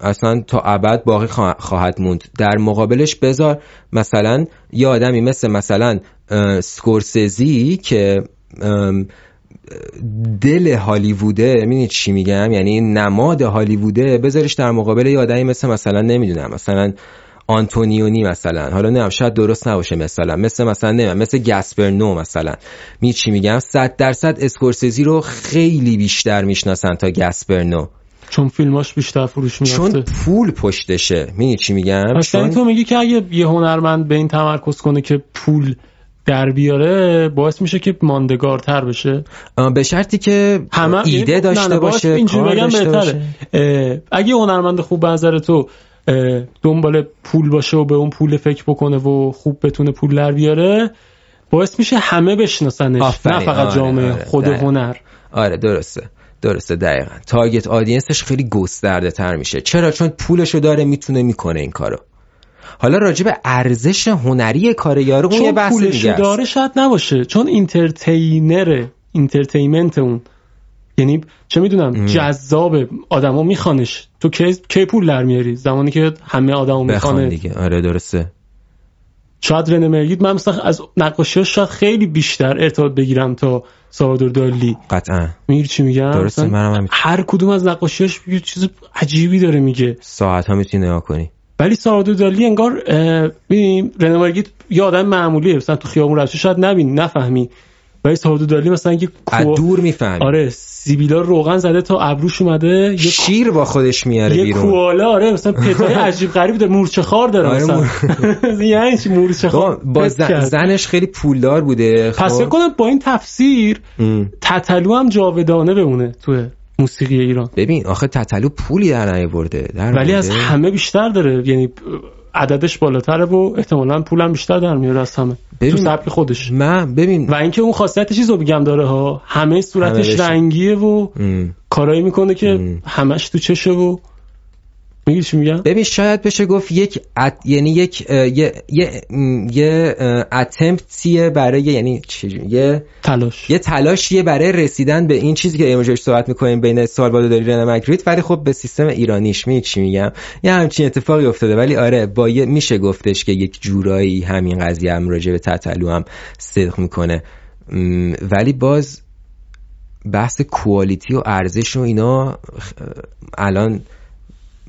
اصلا تا ابد باقی خواهد موند. در مقابلش بذار مثلا یه آدمی مثل مثلا سکورسزی که دل هالیووده می‌دونی چی میگم؟ یعنی نماد هالیووده بذارش در مقابل یه آدمی مثل مثلا نمی‌دونم مثلا آنتونیونی مثلا. حالا نه شاید درست نباشه مثلا. مثل مثلا نه مثل گسپر نو مثلا. می چی میگم؟ صد درصد اسکورسزی رو خیلی بیشتر می‌شناسن تا گسپر نو. چون فیلماش بیشتر فروش میفته چون پول پشتشه. می‌دونی چی میگم؟ چون... تو میگی که اگه یه هنرمند به این تمرکز کنه که پول در بیاره باعث میشه که ماندگارتر بشه. به شرطی که همه ایده داشته باشه کار داشته باشه. اگه هنرمند خوب به نظر تو دنبال پول باشه و به اون پول فکر بکنه و خوب بتونه پول در بیاره باعث میشه همه بشناسنش نه فقط آره، جامعه آره، خود هنر. آره درسته. درسته دقیقا. target audience ش خیلی گسترده تر میشه. چرا؟ چون پولشو داره می‌تونه می‌کنه این کارو. حالا راجع به ارزش هنری کار یارو اون یه بحث دیگه داره شاید نباشه. چون entertainer entertainment اون. یعنی چه می‌دونم جذاب آدما میخوانش. تو کی پول در میاری؟ زمانی که همه آدما می‌خوانه. دیگه. آره درسته. شاید رنه مرگید من مثلا از نقاشی شاید خیلی بیشتر ارتباط بگیرم تا سالوادور دالی. قطعا. میگی چی میگم؟ درسته منم هر کدوم از نقاشیاش یه چیز عجیبی داره میگه. ساعت ها می‌تونی نگاه کنی. ولی سالوادور دالی انگار ببین رنه مرگید یه آدم معمولیه. مثلا تو خیابون رفتی شاید نبینی نفهمی. ولی دالی مثلا کو... دور می‌فهمی آره سیبیلا روغن زده تا ابروش اومده یه شیر با خودش میاره یه بیرون. یه کوالا آره مثلا پتای عجیب غریب داره مورچه خار داره آره مثلا. یعنی چی؟ مورچه خار؟ با زن... زنش خیلی پولدار بوده پس فکر کنم با این تفسیر تتلو هم جاودانه بمونه تو موسیقی ایران. ببین آخه تتلو پولی در نیاورده ولی از همه بیشتر داره یعنی عددش بالاتره و احتمالا پولم بیشتر در میاره از همه تو سبک خودش من ببین و اینکه اون خاصیت چیزو بگم داره ها همه صورتش همه رنگیه و ام. کارایی می‌کنه که ام. همش تو چشه و میگی چی میگم ببین شاید بشه گفت یک ات... یعنی یک یه یه یه اتمپتیه برای یعنی چی یه تلاش. یه تلاشیه برای رسیدن به این چیزی که امروزش صحبت می‌کنیم بین داری رنا مگریت. ولی خب به سیستم ایرانیش می چی میگم؟ یه همچین اتفاقی افتاده. ولی آره با یه میشه گفتش که یک جورایی همین قضیه هم راجع به تتلو هم صدق می‌کنه. ولی باز بحث کوالیتی و ارزش و اینا الان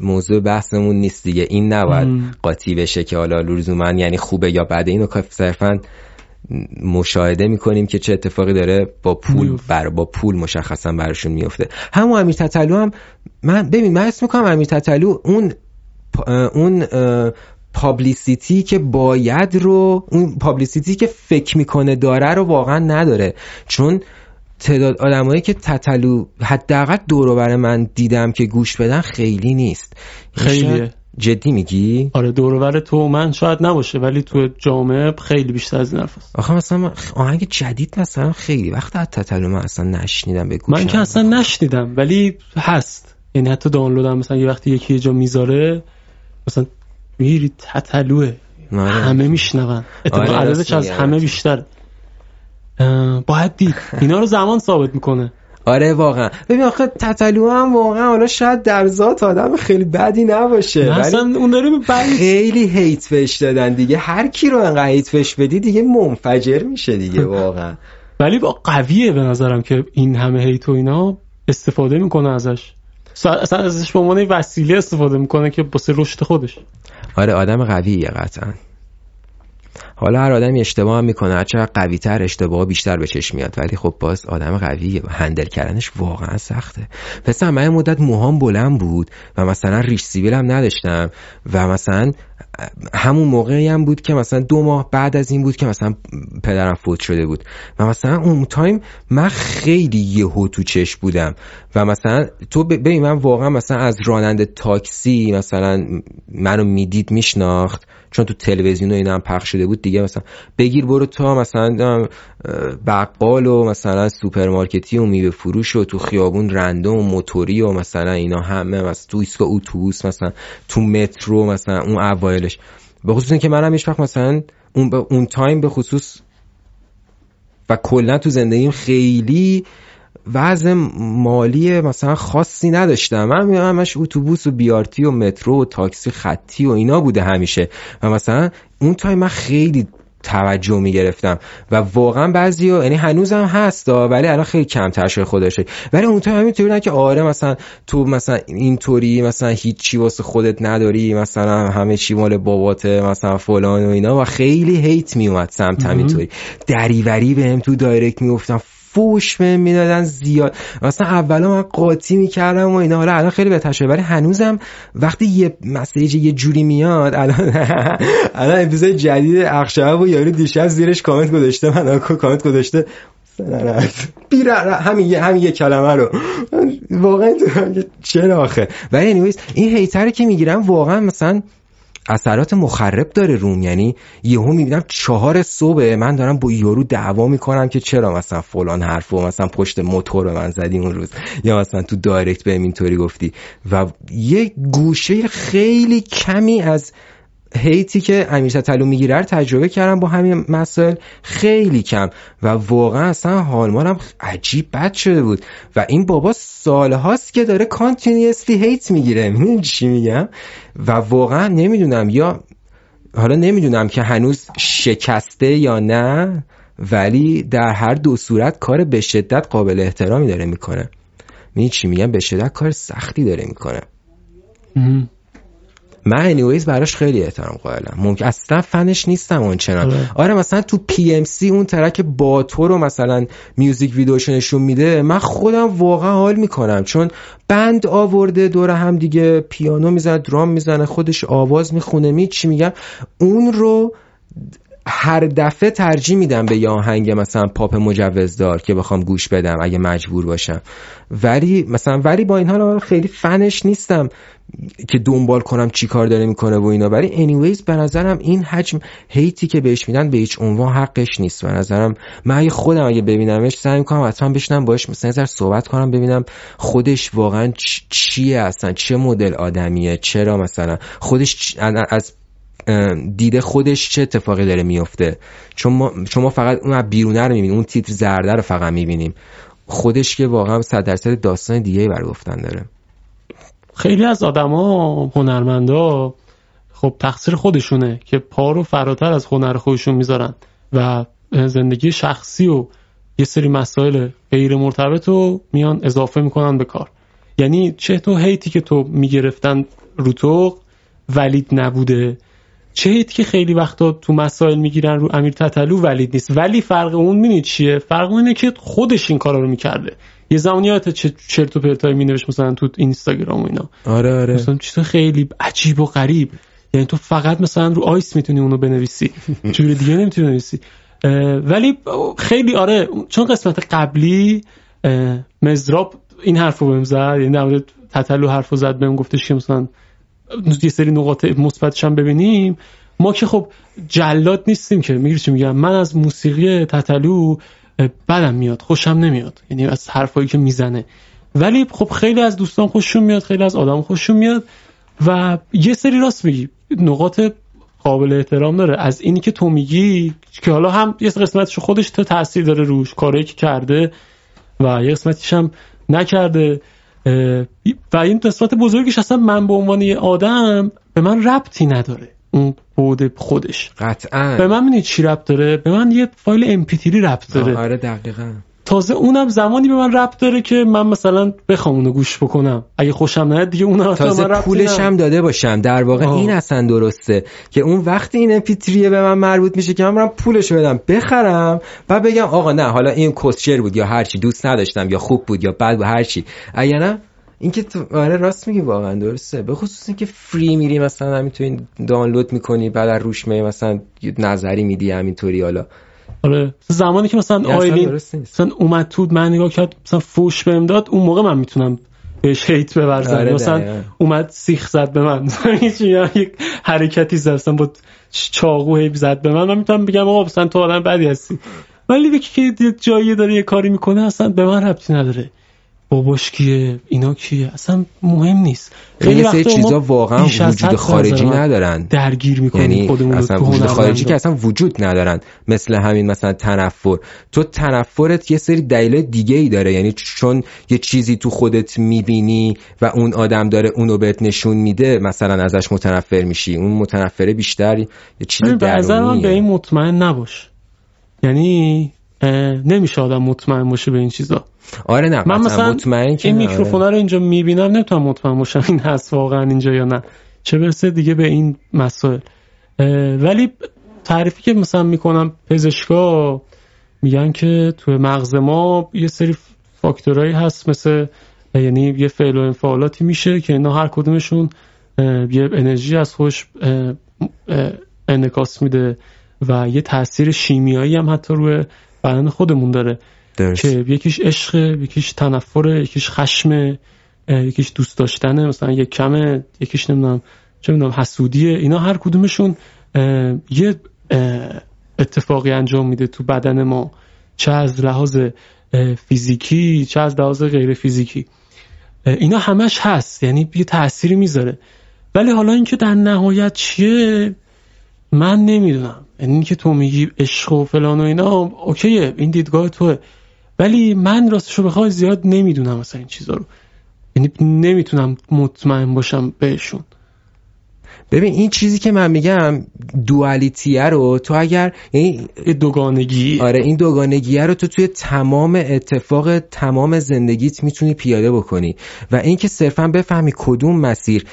موضوع بحثمون نیست دیگه. این نباید قاطی بشه که حالا لزوما یعنی خوبه یا بده. اینو صرفا مشاهده می‌کنیم که چه اتفاقی داره با پول بر با پول مشخصا براشون میفته همون امیر تتلو هم من ببین من اسم می‌کنم امیر تتلو اون اون پابلیسیتی که باید رو اون پابلیسیتی که فکر می‌کنه داره رو واقعا نداره. چون تعداد آدمایی که تتلو حداقل دور بر من دیدم که گوش بدن خیلی نیست. خیلی جدی میگی؟ آره دور تو من شاید نباشه ولی تو جامعه خیلی بیشتر از این حرف آخه مثلا آهنگ جدید مثلا خیلی وقت از تتلو من اصلا نشنیدم به من که اصلا نشنیدم ولی هست. یعنی حتی دانلود هم مثلا یه وقتی یکی جا می‌ذاره مثلا میری تتلوه. آره. همه میشنون. اتفاقا عددش از همه بیشتر. باید دید اینا رو زمان ثابت می‌کنه. آره واقعا. ببین آخه تتلو هم واقعا حالا شاید در ذات آدم خیلی بدی نباشه ولی اون داره خیلی هیت فش دادن دیگه. هر کی رو انقدر هیت فش بدی دیگه منفجر میشه دیگه واقعا. ولی با قویه به نظرم که این همه هیت و اینا استفاده می‌کنه ازش. اصلا ازش به عنوان وسیله استفاده می‌کنه که واسه رشد خودش. آره آدم قویه قطعا. حالا هر آدمی اشتباه هم می‌کنه هر چقدر قوی تر اشتباه بیشتر به چشم میاد. ولی خب باز آدم قویه handle کردنش واقعا سخته. بعد من یه مدت موهام بلند بود و مثلا ریش سیبیل هم نداشتم و مثلا همون موقعی هم بود که مثلا دو ماه بعد از این بود که مثلا پدرم فوت شده بود. و مثلا اون تایم من خیلی یهو تو چش بودم و مثلا تو ببین من واقعا مثلا از راننده تاکسی مثلا منو می‌دید میشناخت. چون تو تلویزیون و اینا هم پخش شده بود دیگه مثلا بگیر برو تا مثلا بقال و مثلا سوپرمارکتی و میوه فروش و تو خیابون رونده و موتوری و مثلا اینا همه مثلا تو ایستگاه اتوبوس مثلا تو مترو مثلا اون اوایلش. به خصوص اینکه منم هیچ وقت مثلا اون اون تایم به خصوص و کلا تو زندگیم خیلی وضع مالی مثلا خاصی نداشتم. من همش اتوبوس و بی‌آرتی و مترو و تاکسی خطی و اینا بوده همیشه. و مثلا اون تایم من خیلی توجه می گرفتم و واقعا بعضی یعنی هنوزم هست ولی الان خیلی کمتر شده خودشه ولی اون تو همینطوری که آره مثلا تو مثلا اینطوری مثلا هیچی واسه خودت نداری. مثلا همه چی مال باباته مثلا فلان و اینا. و خیلی hate می اومد سمت همینطوری دریوری بهم تو direct می‌گفتن فوش بهم می‌دادن زیاد. مثلا اولا من قاطی می‌کردم و اینا. حالا الان خیلی بهتر شده ولی هنوزم وقتی یه مسیج یه جوری میاد الان الان اپیزود جدید اخشب و یارو دیشب زیرش کامنت گذاشته من کامنت گذاشته. همین همین یه کلمه رو. واقعا چرا آخه؟ ولی این هیتر که می‌گیرم واقعا مثلا اثرات مخرب داره روم. یعنی یهو می‌بینم چهار صبح من دارم با یارو دعوا می‌کنم که چرا مثلا فلان حرفو مثلا پشت موتور من زدی اون روز؟ یا مثلا تو direct به اینطوری گفتی. و یه گوشه خیلی کمی از hate ی که امیر تتلو می‌گیره رو تجربه کردم با همین مسائل خیلی کم. و واقعا اصلا حالم عجیب بد شده بود. و این بابا سال هاست که داره continuously hate می‌گیره. می‌دونی چی میگم؟ و واقعا نمی‌دونم. یا حالا نمی‌دونم که هنوز شکسته یا نه ولی در هر دو صورت کار به شدت قابل احترامی داره می‌کنه. می‌دونی چی میگم؟ به شدت کار سختی داره می‌کنه. من anyways براش خیلی احترام قائلم. ممکن اصلا فنش نیستم اون چنان. آره. آره مثلا تو پی ام سی اون track با تو رو مثلا music video ش نشون میده من خودم واقعا حال می‌کنم. چون band آورده دور هم دیگه پیانو می‌زنه درام می‌زنه خودش آواز می‌خونه می چی میگم؟ اون رو هر دفعه ترجیح میدم به یه آهنگ مثلا پاپ مجوزدار که بخوام گوش بدم اگه مجبور باشم. ولی مثلا ولی با این حال خیلی فنش نیستم. که دنبال کنم چی کار داره می‌کنه و اینا. ولی anyways به نظرم این حجم هیتی که بهش میدن به هیچ عنوان حقش نیست. به نظرم من اگه خودم اگه ببینمش سعی می‌کنم حتما بشنم باش مثلا نظر صحبت کنم ببینم خودش واقعا چیه اصلا چه مدل آدمیه چرا مثلا خودش از دیده خودش چه اتفاقی داره میفته چون ما, چون ما فقط اون بیرونه رو می‌بینیم اون تیتر زرده رو فقط می‌بینیم. خودش که واقعا صد درصد داستان دیگه بر گفتن داره. خیلی از آدما هنرمندا خب تقصیر خودشونه که پا رو فراتر از هنر خودشون می‌ذارن و زندگی شخصی و یه سری مسائل غیر مرتبط رو میان اضافه می‌کنن به کار. یعنی چه تو هیتی که تو می‌گرفتن رو تو ولید نبوده. چه هیتی که خیلی وقتا تو مسائل می‌گیرن رو امیر تتلو ولید نیست. ولی فرق اون مینید چیه؟ فرق اینه که خودش این کارا رو می‌کرده. یه زمانی چه چرت و پرتای می نوشت مثلا تو اینستاگرام و اینا. آره آره. مثلا چیز خیلی عجیب و غریب. یعنی تو فقط مثلا رو آیس می‌تونی اونو بنویسی. جور دیگه نمی‌تونی بنویسی. ولی خیلی آره چون قسمت قبلی مزراب این حرفو بهم زد یعنی در مورد تتلو حرفو زد بهم گفتش که مثلا یه سری نقاط مثبتش هم ببینیم. ما که خب جلاد نیستیم که می‌گیری چی میگم؟ من از موسیقی تتلو بدم میاد خوشم نمیاد. یعنی از حرفایی که می‌زنه. ولی خب خیلی از دوستان خوششون میاد خیلی از آدم خوششون میاد و یه سری راست میگی. نقاط قابل احترام داره. از اینی که تو میگی که حالا هم یه قسمتش خودش تو تاثیر داره روش کاری که کرده و یه قسمتش هم نکرده. و این قسمت بزرگش اصلا من به عنوان یه آدم به من ربطی نداره. اون بود خودش. قطعا. به من می‌دونی چی ربط داره؟ به من یه فایل ام پی ربط داره. آره دقیقا. تازه اونم زمانی به من ربط داره که من مثلا بخوام اونو گوش بکنم. اگه خوشم نیاد دیگه اون تازه من پولش هم داده باشم. در واقع آه. این اصلا درسته که اون وقتی این امپیتریه به من مربوط میشه که من برم پولش بدم بخرم و بگم آقا نه حالا این کوسچر بود یا هرچی دوست نداشتم یا خوب بود یا بد بود هرچی اگه نه اینکه تو آره راست میگی واقعا درسته. به خصوص اینکه فری میری مثلا همینطوری دانلود می‌کنی بعد از روش می مثلا نظری میدی همینطوری حالا. آره. زمانی که مثلا آیلین مثلا اومد تو من نگاه کرد مثلا فوش بهم داد اون موقع من می‌تونم بهش هیت بورزم آره مثلا اومد سیخ زد به من. یک حرکتی زد با چاقو هیب زد به من. من می‌تونم بگم آقا مثلا تو آدم بدی هستی. ولی که جایی داره یه کاری می‌کنه اصلا به من ربطی نداره. باباش کیه؟ اینا کیه؟ اصلا مهم نیست. خیلی سری چیزا واقعا وجود خارجی ندارن. درگیر می‌کنیم یعنی خودمون اصلا وجود خارجی که اصلا وجود ندارن. مثل همین مثلا تنفر. تو تنفرت یه سری دلیل دیگه ای داره. یعنی چون یه چیزی تو خودت می‌بینی و اون آدم داره اونو بهت نشون میده مثلا ازش متنفر میشی. اون متنفره بیشتر یه چیزی درونیه به این مطمئن نباش. یعنی نمیشه آدم مطمئن باشه به این چیزا. آره نه من مثلا مطمئن که این میکروفونا رو اینجا می‌بینم نمی‌تونم مطمئن باشم این هست واقعا اینجا یا نه. چه برسه دیگه به این مسائل. ولی تعریفی که مثلا می‌کنم پزشکا میگن که تو مغز ما یه سری فاکتورایی هست مثل یعنی یه فعل و انفعالاتی میشه که اینا هر کدومشون یه انرژی از خوش انکاس میده و یه تاثیر شیمیایی هم حتی روی بدن خودمون داره. درست. که یکیش عشق یکیش تنفر یکیش خشم یکیش دوست داشتنه مثلا یک کمه یکیش نمی‌دونم چه می‌دونم حسودیه. اینا هر کدومشون یه اتفاقی انجام میده تو بدن ما. چه از لحاظ فیزیکی چه از لحاظ غیر فیزیکی. اینا همش هست. یعنی یه تأثیری می‌ذاره. ولی حالا اینکه در نهایت چیه من نمی‌دونم. یعنی اینکه تو میگی عشق و فلان و اینا اوکیه این دیدگاه توه. ولی من راستشو بخوای زیاد نمی‌دونم مثلا این چیزا رو. یعنی نمی‌تونم مطمئن باشم بهشون. ببین این چیزی که من میگم دوالیتیه رو تو اگر یعنی دوگانگی. آره این دوگانگیه رو تو توی تمام اتفاق تمام زندگیت می‌تونی پیاده بکنی. و اینکه صرفا بفهمی کدوم مسیر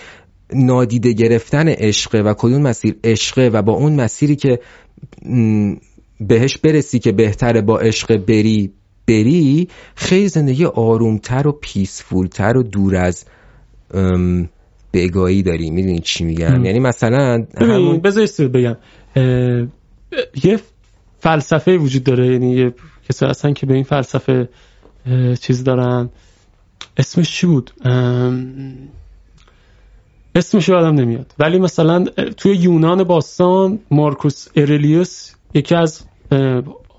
نادیده گرفتن عشقه و کدوم مسیر عشقه و با اون مسیری که بهش برسی که بهتره با عشق بری بری خیلی زندگی آرومتر و پیسفولتر و دور از بگایی داری. می‌دونی چی میگم؟ یعنی مثلا همون... بذار بگم. یه فلسفه وجود داره. یعنی یه کسی هستن که به این فلسفه چیز دارن. اسمش چی بود؟ اسمش یادم نمیاد. ولی مثلا توی یونان باستان مارکوس ارلیوس یکی از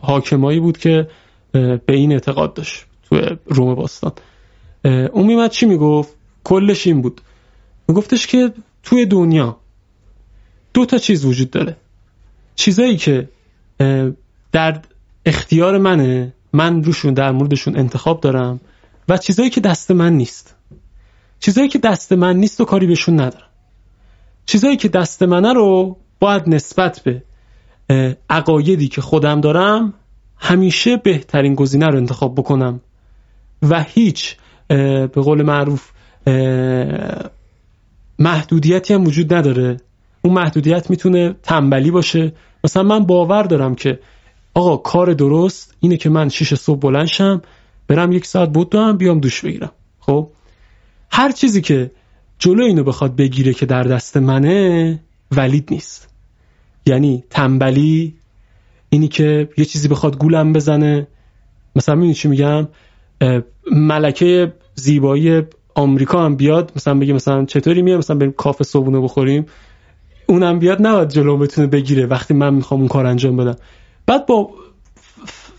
حاکمایی بود که به این اعتقاد داشت توی روم باستان. اون میمد چی می‌گفت؟ کلش این بود. میگفتش که توی دنیا دو تا چیز وجود داره. چیزایی که در اختیار منه من روشون در موردشون انتخاب دارم و چیزایی که دست من نیست. چیزایی که دست من نیست و کاری بهشون ندارم. چیزایی که دست منه رو باید نسبت به عقایدی که خودم دارم همیشه بهترین گزینه رو انتخاب بکنم و هیچ به قول معروف محدودیتی هم وجود نداره. اون محدودیت می‌تونه تنبلی باشه. مثلا من باور دارم که آقا کار درست اینه که من شیش صبح بلند شم برم یک ساعت بود هم بیام دوش بگیرم. خب؟ هر چیزی که جلو اینو بخواد بگیره که در دست منه ولید نیست. یعنی تنبلی اینی که یه چیزی بخواد گولم بزنه. مثلا می‌دونی چی میگم؟ ملکه زیبایی آمریکا هم بیاد مثلا بگه مثلا چطوری میاد؟ مثلا بریم کافه صبحونه بخوریم. اونم بیاد نباید جلو بتونه بگیره وقتی من می‌خوام اون کار انجام بدم. بعد با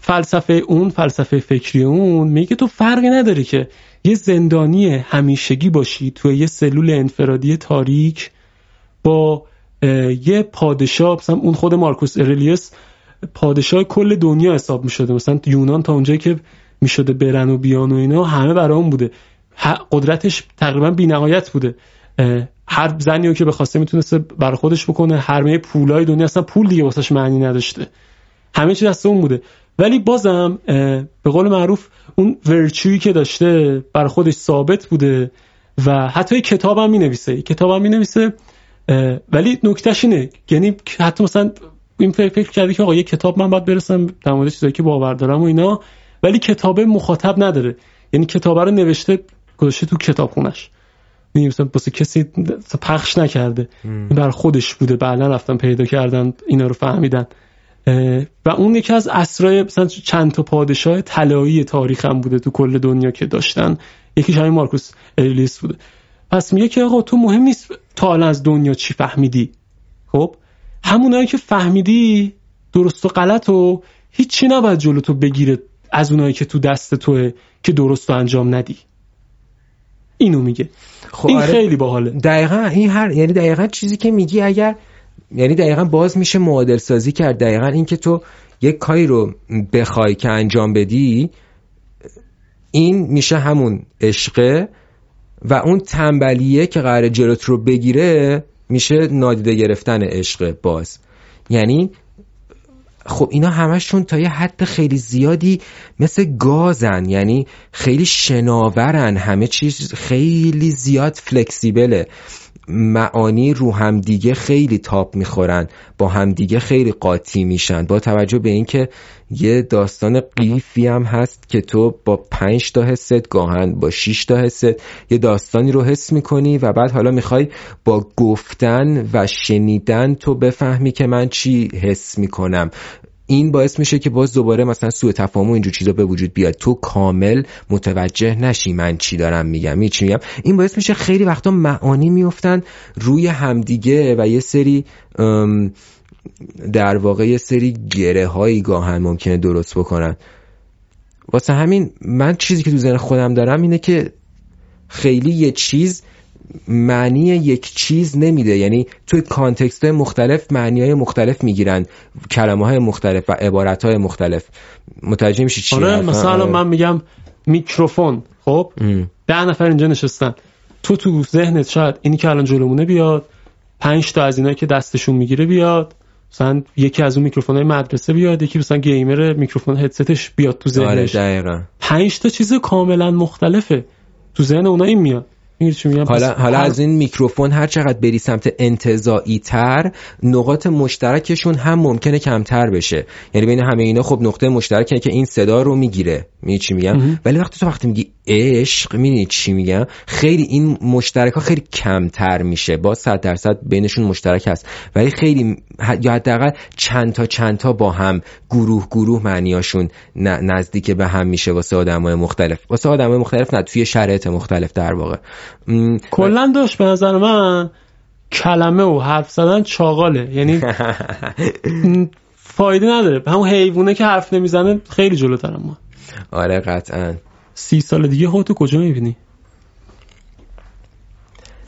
فلسفه اون فلسفه فکری اون میگه تو فرقی نداره که یه زندانی همیشگی باشی توی یه سلول انفرادی تاریک با یه پادشاه مثلا اون خود مارکوس ارلیوس پادشاه کل دنیا حساب می‌شده. مثلا یونان تا اونجایی که می‌شده برن و بیان و اینا همه اون بوده. قدرتش تقریبا بینهایت بوده. هر زنی که بخواسته می‌تونسته برای خودش بکنه. هرمه پولای دنیا اصلا پول دیگه واسش معنی نداشته. همه چی دست اون بوده. ولی بازم به قول معروف اون ورچویی که داشته برای خودش ثابت بوده و حتی کتاب هم می نویسه کتاب هم می نویسه ولی نکتهش اینه. یعنی حتی مثلا این فکر, فکر کردی که آقا یه کتاب من باید برسم در مورد چیزایی که باور دارم و اینا ولی کتاب مخاطب نداره. یعنی کتاب رو نوشته گذاشته تو کتاب خونش مثلا بسه کسی پخش نکرده. این بر خودش بوده. بعدا رفتن پیدا کردن اینا رو فهمیدن. و اون یکی از اسرای مثلا چند تا پادشاه طلایی تاریخ هم بوده تو کل دنیا که داشتن. یکیش همین مارکوس الیس بوده. پس میگه که آقا تو مهم نیست تا الان از دنیا چی فهمیدی. خب؟ همونایی که فهمیدی درست و غلط و هیچی نباید جلو تو بگیره از اونایی که تو دست توه که درست و انجام ندی. اینو میگه. خب این آره. خیلی باحاله. دقیقا این هر یعنی دقیقا چیزی که میگی اگر یعنی دقیقا باز میشه معادل سازی کرد. دقیقا اینکه تو یک کاری رو بخوای که انجام بدی این میشه همون عشقه و اون تنبلیه که قرار جلوت رو بگیره میشه نادیده گرفتن عشق باز. یعنی خب اینا همشون تا یه حد خیلی زیادی مثل گازن. یعنی خیلی شناورن. همه چیز خیلی زیاد فلکسیبله معانی رو همدیگه خیلی تاپ می‌خورن با همدیگه خیلی قاطی میشن. با توجه به اینکه یه داستان قیفی هم هست که تو با پنج تا حست گاهن با شیش تا حست یه داستانی رو حس می‌کنی و بعد حالا می‌خوای با گفتن و شنیدن تو بفهمی که من چی حس می‌کنم. این باعث میشه که باز دوباره مثلا سوء تفاهم و اینجور چیزا به وجود بیاد. تو کامل متوجه نشی من چی دارم میگم می چی میگم. این باعث میشه خیلی وقتا معانی میفتن روی همدیگه و یه سری در واقع یه سری گره هایی گاهاً ممکنه درست بکنن. واسه همین من چیزی که تو ذهن خودم دارم اینه که خیلی یه چیز معنی یک چیز نمیده. یعنی توی context های مختلف معنی های مختلف می‌گیرن کلمه های مختلف و عبارت های مختلف. متوجه میشی چی آره مثلا آره. من میگم میکروفون خب؟ ده نفر اینجا نشستن. تو تو ذهنت شاید اینی که الان جلومونه بیاد پنج تا از اینایی که دستشون می‌گیره بیاد. مثلا یکی از اون میکروفون های مدرسه بیاد یکی مثلا gamer میکروفون هدستش بیاد تو ذهنش. آره پنج تا چیز کاملا مختلفه. تو ذهن اونا این میاد. حالا حالا از این میکروفون هر چقدر بری سمت انتزاعی تر نقاط مشترکشون هم ممکنه کمتر بشه. یعنی بین همه اینا خب نقطه مشترکه که این صدا رو می‌گیره. می چی میگم؟ ولی وقتی تو وقتی میگی عشق می‌دونی چی میگم؟ خیلی این مشترک ها خیلی کمتر میشه. با 100 درصد بینشون مشترک هست. ولی خیلی یا حداقل چند تا چند تا با هم گروه گروه معنیاشون نزدیک به هم میشه واسه آدمای مختلف. واسه آدمای مختلف نه توی شرایط مختلف در واقع. کلا داشت به نظر من کلمه و حرف زدن چاقاله. یعنی فایده نداره. همون حیوانه که حرف نمی‌زنه خیلی جلوتر ما. آره قطعا. سی سال دیگه خودتو کجا می‌بینی؟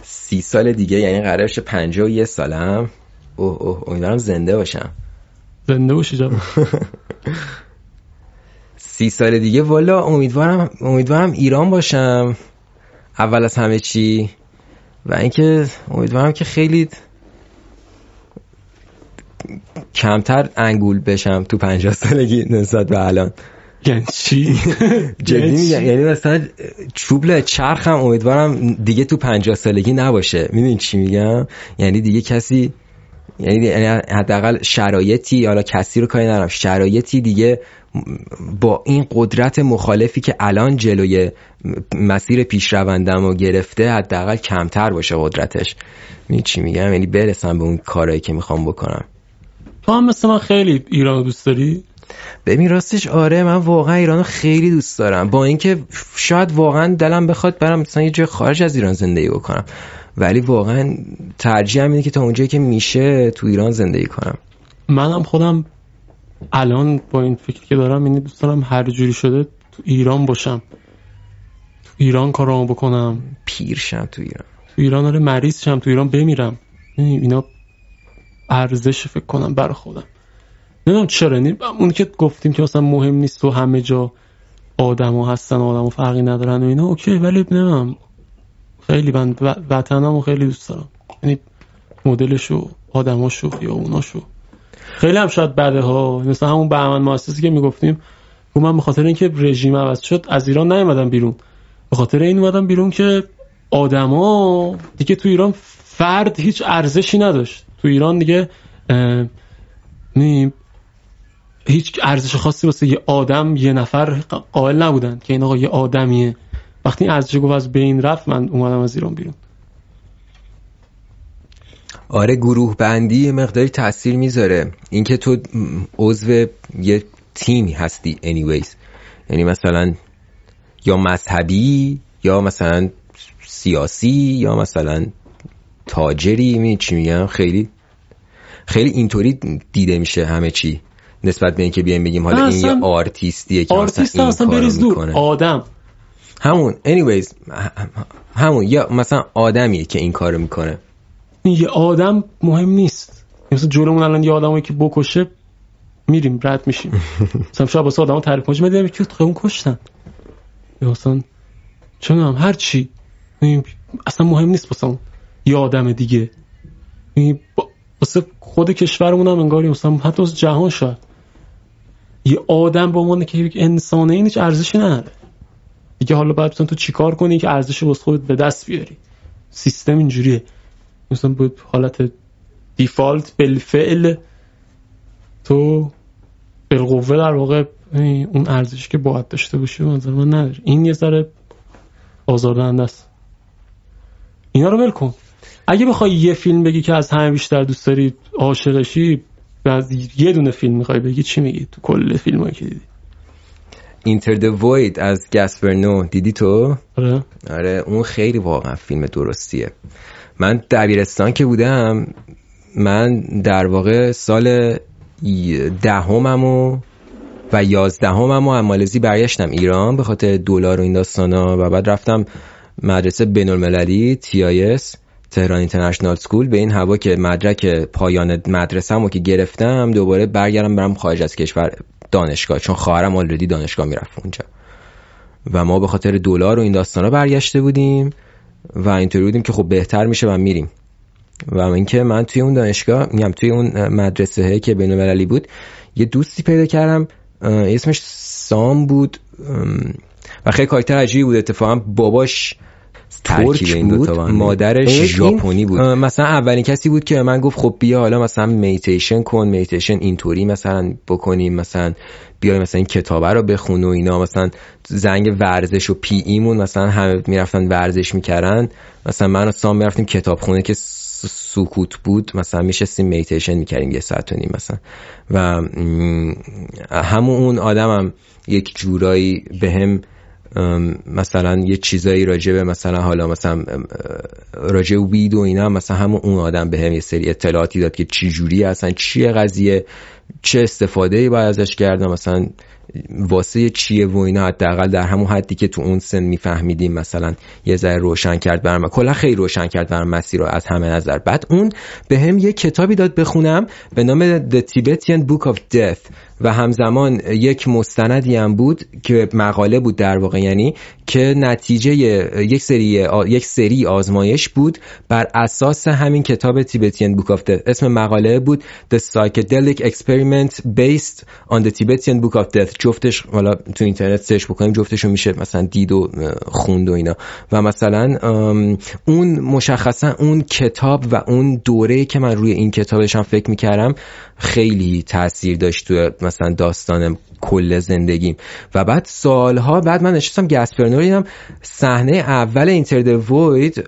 سی سال دیگه یعنی قرار بشه پنجاه و یه سالم. اوه اوه امیدوارم زنده باشم. زنده باشی جب سی سال دیگه والا امیدوارم امیدوارم ایران باشم. اول از همه چی؟ و اینکه امیدوارم که خیلی کمتر انگول بشم تو پنجاه سالگی نسبت به الان. یعنی چی؟ جدی یعنی میگم یعنی مثلا چوبل چرخم امیدوارم دیگه تو پنجاه سالگی نباشه. می‌دونی چی میگم؟ یعنی دیگه کسی یعنی, یعنی حداقل شرایطی حالا کسی رو کاری ندارم شرایطی دیگه با این قدرت مخالفی که الان جلوی مسیر پیشروندم و گرفته حداقل کمتر باشه قدرتش. می چی میگم؟ یعنی برسم به اون کارهایی که می‌خوام بکنم. تو هم مثل من خیلی ایران دوست داری؟ ببین راستش آره من واقعا ایران خیلی دوست دارم. با اینکه شاید واقعا دلم بخواد برم مثلا یه جای خارج از ایران زندگی بکنم. ولی واقعا ترجیح اینه که تا اونجایی که میشه تو ایران زندگی کنم. منم خودم الان با این فکر که دارم اینه دوست دارم هر جوری شده تو ایران باشم. تو ایران کارامو بکنم. پیرشم تو ایران. تو ایران آره مریض شم تو ایران بمیرم. اینا ارزش فکر کنم برای خودم. نمی‌دونم چرا نیم اون که گفتیم که مثلا مهم نیست تو همه جا آدم هستن آدم فرقی ندارن و اینا اوکی ولی نمی‌دونم. خیلی من وطنمو خیلی دوست دارم. یعنی مدلشو آدماشو خیابوناشو خیلی هم شاید بده ها. مثلا همون بهمن مؤسسی که می‌گفتیم و من به خاطر اینکه رژیم عوض شد از ایران نیومدم بیرون. به خاطر این اومدم بیرون که آدما دیگه تو ایران فرد هیچ ارزشی نداشت. تو ایران دیگه هیچ ارزش خاصی واسه یه آدم یه نفر قائل نبودن که این آقا یه آدمیه. وقتی ارزش گفت از بین رفت من اومدم از ایران بیرون. آره گروه بندی مقداری تاثیر می‌ذاره. اینکه تو عضو یه تیمی هستی anyways. یعنی مثلا یا مذهبی یا مثلا سیاسی یا مثلا تاجری می چی میگم؟ خیلی خیلی اینطوری دیده میشه همه چی. نسبت به اینکه بیایم بگیم حالا این یه آرتیستیه که آرتیست این اصلا بریز دور آدم. همون anyways همون یا مثلا آدمیه که این کارو می‌کنه. یه آدم مهم نیست. مثلا جلومون الان یه آدمی که بکشه میریم رد میشیم. مثلا شاید واسه آدمو تعریف کنیم میدیم که تو اون کشتن. یا مثلا چون هم هر چی. اصلا مهم نیست واسه یه آدم دیگه. واسه خود کشورمون هم انگاری مثلا حتی واسه جهان شاید. یه آدم به عنوان که یک انسانه این هیچ ارزشی نداره. دیگه حالا باید تو چیکار کنی که ارزش واسه خودت به دست بیاری؟ سیستم اینجوریه. مثلا به حالت دیفالت بالفعل تو بالقوه در واقع اون ارزشی که باید داشته باشی منظر من نداره این یه ذره آزاردهنده است. اینا رو ول کن. اگه بخوای یه فیلم بگی که از همه بیشتر دوست داری عاشقشی از یه دونه فیلم می‌خوای بگی چی میگی تو کل فیلم که دیدی؟ اینتر د وید از گاسپرنو دیدی تو؟ آره. آره اون خیلی واقعا فیلم درستیه. من دبیرستان که بودم من در واقع سال دهمم و و یازدهمم و مالزی برگشتم ایران به خاطر دلار و این داستانا و بعد رفتم مدرسه بین المللی TIS تهران اینترنشنال سکول به این هوا که مدرک پایان مدرسه‌مو که گرفتم دوباره برگردم برم خارج از کشور دانشگاه چون خواهرم آلردی دانشگاه می‌رفت اونجا. و ما به خاطر دلار و این داستانا برگشته بودیم و اینطوری بودیم که خب بهتر میشه و میریم. و اینکه من توی اون دانشگاه میگم توی اون مدرسه که بین المللی بود یه دوستی پیدا کردم اسمش سام بود. و خیلی کاراکتر عجیبی بود. اتفاقا باباش ترک بود. مادرش ژاپنی بود. مثلا اولین کسی بود که من گفت خب بیا حالا مثلا میتیشن کن میتیشن اینطوری مثلا بکنیم مثلا بیای مثلا این کتابه رو بخون و اینا مثلا زنگ ورزش و پی ایمون مثلا همه می‌رفتن ورزش می‌کردن. مثلا من و سام می‌رفتیم کتابخونه که سکوت بود. مثلا میشستیم میتیشن می‌کردیم یه ساعت و نیم مثلا. و همون اون آدمم هم یک جورایی به هم مثلا یه چیزایی راجع به مثلا حالا مثلا راجع وید و اینا مثلا همون اون آدم به هم یه سری اطلاعاتی داد که چی جوری اصلا چیه قضیه چه استفاده ای باید ازش کردم مثلا واسه چیه و اینا حداقل در همون حدی که تو اون سن میفهمیدیم مثلا یه ذره روشن کرد برام کلا خیلی روشن کرد برام مسیر رو از همه نظر. بعد اون به هم یه کتابی داد بخونم به نام The Tibetan Book of Death و همزمان یک مستندی هم بود که مقاله بود در واقع یعنی که نتیجه یک سری یک سری آزمایش بود بر اساس همین کتاب تیبتین بوک آف اسم مقاله بود The Psychedelic Experiment Based on the Tibetan Book of Death. جفتش حالا تو اینترنت سرچ بکنیم جفتشو میشه مثلا دید و خوند و اینا. و مثلا اون مشخصا اون کتاب و اون دوره که من روی این کتابش هم فکر می‌کردم خیلی تاثیر داشت تو مثلا داستان کل زندگیم. و بعد سالها بعد من نشستم گسپرنور دیدم صحنه اول اینتر وید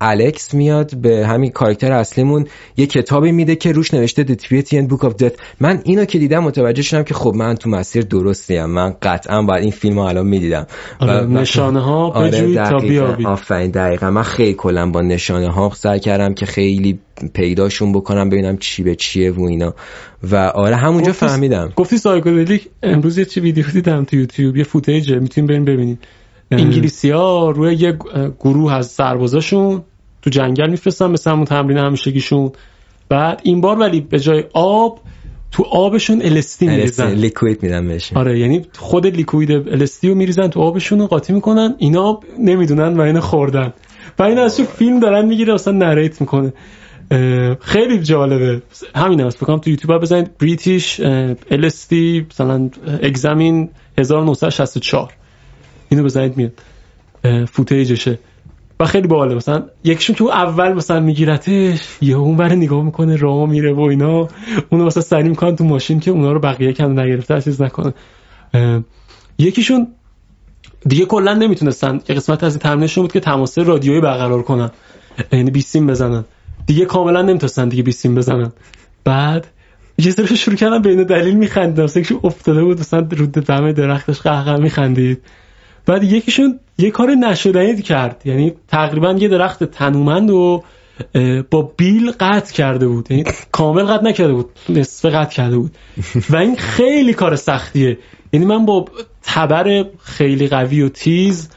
الکس میاد به همین کاراکتر اصلیمون یه کتابی میده که روش نوشته The Tibetan Book of Death. من اینو که دیدم متوجه شدم که خب من تو مسیر درستیم من قطعا باید این فیلم رو الان می‌دیدم. آره نشانه ها آره تا بیابی آفرین دقیقا. من خیلی کلا با نشانه ها سعی کردم که خیلی پیداشون بکنم ببینم چی به چیه و اینا. و آره همونجا فهمیدم. گفتی psychedelic امروز یه چی ویدیو دیدم تو یوتیوب یه footage می‌تونیم بریم ببینید انگلیسی ها روی یه گروه از سربازاشون تو جنگل میفرستن مثل همون تمرین همیشگیشون. بعد این بار ولی به جای آب تو آبشون الستی میریزن. لیکوید میدن بهشون. آره یعنی خود لیکوید الستی رو میریزن تو آبشون رو قاطی می‌کنن اینا نمی‌دونن و اینا خوردن. و این از فیلم دارن می‌گیره اصلا نریت می‌کنه. خیلی جالبه. همین هست بکنم تو یوتیوب بزنید. بریتیش LSD مثلا اگزامین 1964 اینو بزنید میاد. فوتیجشه و خیلی باحاله. مثلا یکیشون تو اول مثلا میگیرتش یه اون بره نگاه می‌کنه راه میره و اینا. اونو مثلا سری می‌کنن تو ماشین که اونا رو بقیه کم نگرفته چیز نکنه یکیشون دیگه کلا نمی‌تونستن. یه قسمت از این تمرینشون بود که تماس رادیویی برقرار کنن. یعنی بیسیم بزنن. دیگه کاملا نمی‌تونستن دیگه بیسیم بزنن. بعد یه سری شروع کردن بین دلیل میخندید مثلا افتاده بود مثلا رو دم درختش قهقه میخندید. بعد یکیشون یه کار نشدنی کرد. یعنی تقریبا یه درخت تنومند و با بیل قطع کرده بود. یعنی کامل قطع نکرده بود نصف قطع کرده بود. و این خیلی کار سختیه. یعنی من با تبر خیلی قوی و تیز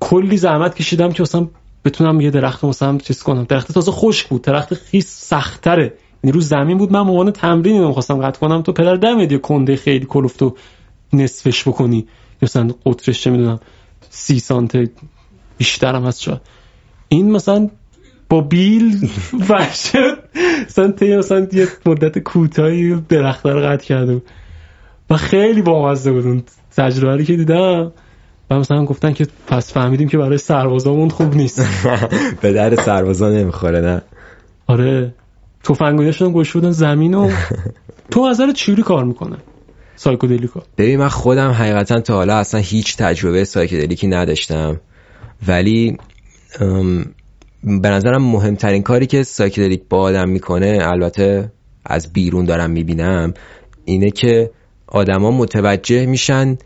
کلی زحمت کشیدم که مثلا بتونم یه درخت مثلا چیز کنم. درخت تازه خشک بود. درخت خیس سختره. یعنی رو زمین بود. من عنوان تمرین اینو خواستم قطع کنم. تو پدر دمت یه کنده خیلی کلفت و نصفش بکنی. مثلا قطرش چه می‌دونم. سی سانت بیشترم هست. شد این مثلا با بیل ورشد مثلا تی مثلا یه مدت کوتاهی درخت رو قطع کرده و خیلی بامزه بود اون تجربه که دیدم. و مثلا گفتن که پس فهمیدیم که برای سربازامون خوب نیست. به در سربازا نمی‌خوره نه؟ آره. تفنگایشون گوش بودن زمین و تو نظر چیوری کار می‌کنه سایکودلیکا. ببین من خودم حقیقتا تا حالا اصلا هیچ تجربه سایکودلیکی نداشتم. ولی به نظرم مهمترین کاری که سایکدلیک با آدم می‌کنه البته از بیرون دارم می‌بینم اینه که آدما متوجه میشن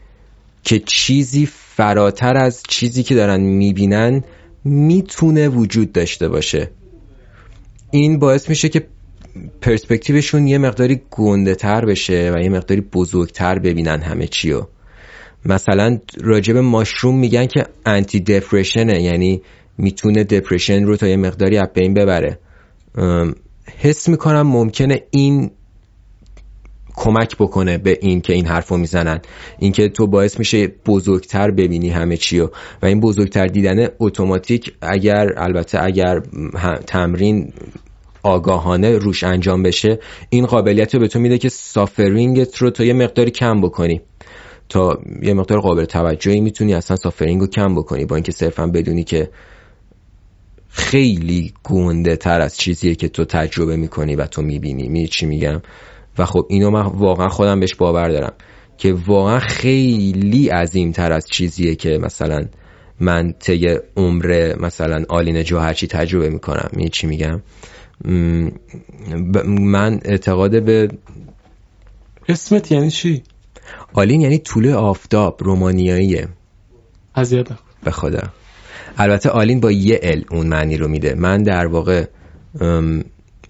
که چیزی فراتر از چیزی که دارن می‌بینن می‌تونه وجود داشته باشه. این باعث میشه که پرسپکتیوشون یه مقداری گنده تر بشه و یه مقداری بزرگتر ببینن همه چیو. مثلا راجب ماشروم میگن که انتی دپرشنه یعنی می‌تونه دپرشن رو تا یه مقداری از بین ببره. حس می‌کنم ممکنه این کمک بکنه به این که این حرفو می‌زنن. اینکه تو باعث میشه بزرگتر ببینی همه چیو. و این بزرگتر دیدن اتوماتیک اگر البته اگر تمرین آگاهانه روش انجام بشه این قابلیت رو به تو میده که سافرینگت رو تا یه مقداری کم بکنی. تا یه مقدار قابل توجهی می‌تونی اصلا سافرینگ رو کم بکنی با اینکه صرفا بدونی که خیلی گونده تر از چیزیه که تو تجربه می‌کنی و تو می‌بینی. می چی میگم؟ و خب اینو من واقعا خودم بهش باور دارم که واقعا خیلی عظیم تر از چیزیه که مثلا من طی عمر مثلا آلین جو هرچی تجربه می‌کنم. می چی میگم؟ من اعتقاد به اسمت یعنی چی؟ آلین یعنی طول آفتاب رومانیاییه. اذیت به خدا. البته آلین با یه ال اون معنی رو میده. من در واقع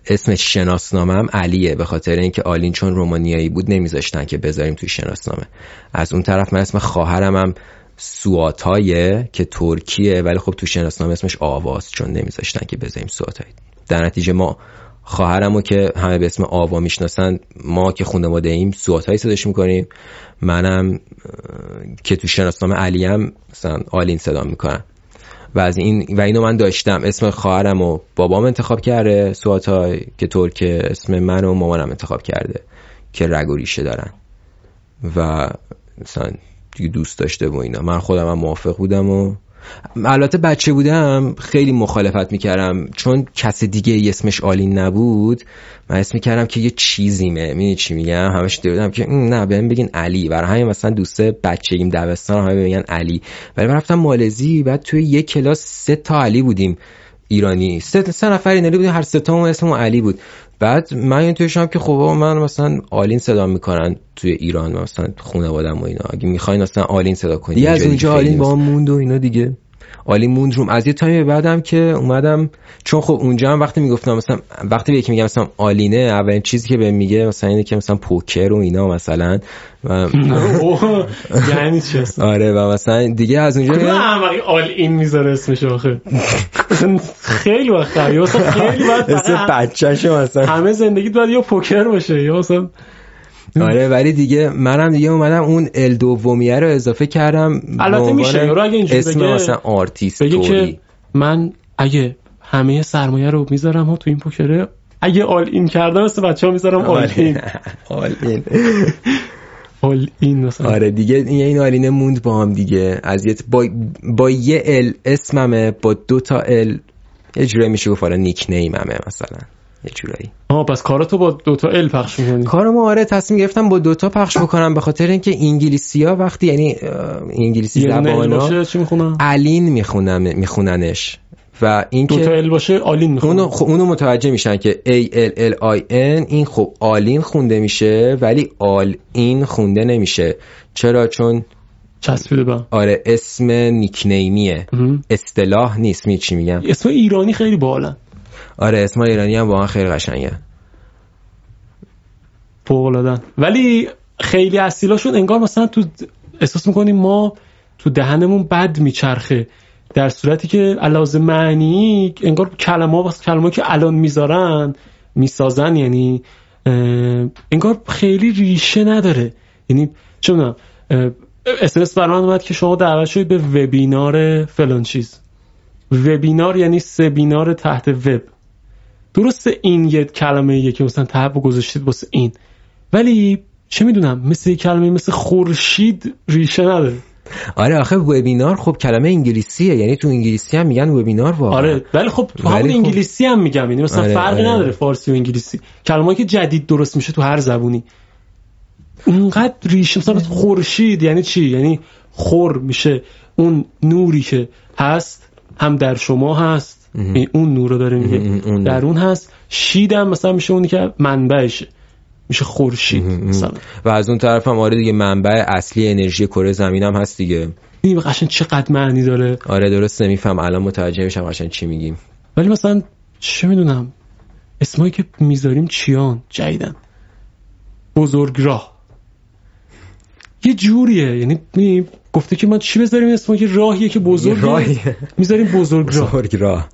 اسم شناسنامم علیه به خاطر اینکه آلین چون رومانیایی بود نمیذاشتن که بذاریم توی شناسنامه. از اون طرف من اسم خواهرم هم سوآتایه که ترکیه ولی خب تو شناسنامه اسمش آواس چون نمیذاشتن که بذاریم سواتای. در نتیجه ما خواهرمو که همه به اسم آوا می‌شناسن ما که خانواده ایم سواتایی صداش می‌کنیم. منم که تو شناسنامه علیم مثلا آلین صدا می‌کنم و از این و اینو من داشتم. اسم خواهرم و بابام انتخاب کرده سواتای که ترکه اسم من و مامانم انتخاب کرده که رگ و ریشه دارن. و مثلا دیگه دوست داشته و اینا. من خودم هم موافق بودم و البته بچه بودم خیلی مخالفت می‌کردم. چون کس دیگه اسمش آلین نبود من اسم می‌کردم که یه چیزیمه. می‌دونی چی میگم؟ همش دیدم که نه بهم بگین علی. برای همین مثلا دوست بچگیم دبستان همه میگن علی. ولی من رفتم مالزی بعد توی یه کلاس سه تا علی بودیم ایرانی. سه, سه نفر ایرانی بودیم هر سه تا اسممون علی بود. بعد من این توشم که خب من مثلا آلین صدا می‌کنن توی ایران مثلا خانواده‌ام و اینا. اگه می‌خواین مثلا آلین صدا کنید یه از اونجا آلین با موند و اینا دیگه. آلین موند روم. از یه تایمی بعدم که اومدم چون خب اونجا هم وقتی می‌گفتم مثلا وقتی به یکی میگم مثلا آلینه اولین چیزی که به میگه مثلا اینه که مثلا پوکر و اینا مثلا. یعنی چی آره و مثلا دیگه از اونجا نه آل این می‌ذاره اسمش آخه؟ خیلی وقت خیلی وقت مثلا. همه زندگی باید یا پوکر باشه یا مثلا آره ولی دیگه منم دیگه اومدم اون ال دومیه رو اضافه کردم البته میشه رو اگه اینجوری اسم بگه مثلا آرتیست بگه که من اگه همه سرمایه رو می‌ذارم ها تو این پوکره اگه all in کردم مثل بچه ها می‌ذارم all in all in all in مثلا آره دیگه این آلینه موند با هم دیگه. از با, با یه ال اسممه با دو تا ال یه میشه گفت حالا nickname مه مثلا. یه جورایی. آها پس کاراتو با دوتا ال پخش می‌کنی. کارمو آره تصمیم گرفتم با دوتا پخش بکنم به خاطر اینکه انگلیسی ها وقتی یعنی انگلیسی زبانا چی می‌خونن؟ الین می‌خونم میخوننش. و این که ال باشه آلین می‌خونن. اونو, خب اونو متوجه میشن که A L L I N این خب آلین خونده میشه ولی all in خونده نمیشه. چرا؟ چون چسبیده با آره اسم nickname یه اصطلاح نیست می چی میگم؟ اسم ایرانی خیلی بالا آره اسم ایرانی هم واقعا خیلی قشنگه. فوق ولی خیلی اصیلاشون انگار مثلا تو احساس می‌کنیم ما تو دهنمون بد میچرخه. در صورتی که علاوه معنی انگار کلمه ها کلمه که الان می‌ذارن می‌سازن یعنی انگار خیلی ریشه نداره. یعنی چه می‌دونم اسمس برمان اومد که شما دعوت شدید به وبینار فلان چیز. وبینار یعنی سبینار تحت وب. درسته این یه کلمه یه که مثلا تحب گذاشتید واسه این. ولی چه می‌دونم مثل کلمه مثل خورشید ریشه نداره. آره آخه وبینار خب کلمه انگلیسیه. یعنی تو انگلیسی هم میگن وبینار واقعا. آره ولی خب تو همون خب... انگلیسی هم میگم. یعنی مثلا آره، فرقی آره. نداره فارسی و انگلیسی. کلمه که جدید درست میشه تو هر زبونی. اونقدر ریشه مثلا خورشید یعنی چی؟ یعنی خور میشه. اون نوری که هست هم در شما هست. اون نور رو داره میگه. در اون هست. شیدم مثلا میشه اونی که منبعشه. میشه خورشید مثلا. و از اون طرف هم آره دیگه منبع اصلی انرژی کره زمین هم هست دیگه. این قشنگ چقدر معنی داره. آره درسته میفهم. الان متوجه میشم قشنگ چی میگیم. ولی مثلا چه می‌دونم. اسمایی که می‌ذاریم چیان؟ جیدن بزرگراه. یه جوریه. یعنی گفته که ما چی بذاریم اسم که راهیه که بزرگ می‌ذاریم بزرگ راه. بزرگ راه.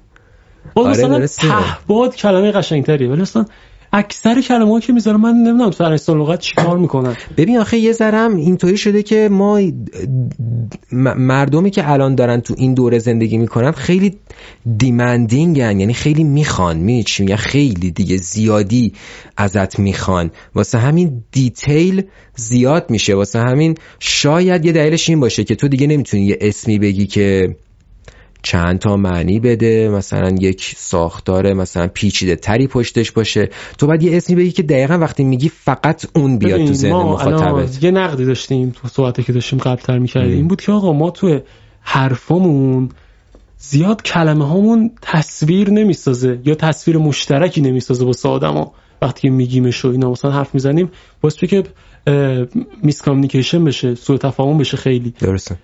آره مثلا تهباد کلمه قشنگتریه. ولی مثلا اکثر کلمه که می‌ذارم من نمی‌دونم ارسطو لغت چیکار می‌کنن. ببین آخه یه ذرم اینطوری شده که ما مردمی که الان دارن تو این دوره زندگی می‌کنن خیلی دیمندینگن یعنی خیلی می‌خوان. می چی خیلی دیگه زیادی ازت می‌خوان. واسه همین دیتیل زیاد میشه. واسه همین شاید یه دلیلش این باشه که تو دیگه نمی‌تونی یه اسمی بگی که چند تا معنی بده مثلا یک ساختار مثلا پیچیده تری پشتش باشه. تو باید یه اسمی بگی که دقیقا وقتی میگی فقط اون بیاد تو ذهن مخاطبت. یه نقدی داشتیم تو صحبتی که داشتیم قبل تر می‌کردیم این بود که آقا ما تو حرفامون زیاد کلمه هامون تصویر نمی‌سازه یا تصویر مشترکی نمی‌سازه با آدما. وقتی که میگیمش و اینا مثلا حرف می‌زنیم باعث که میس کامیکیشن بشه سوء تفاهم بشه خیلی. درسته.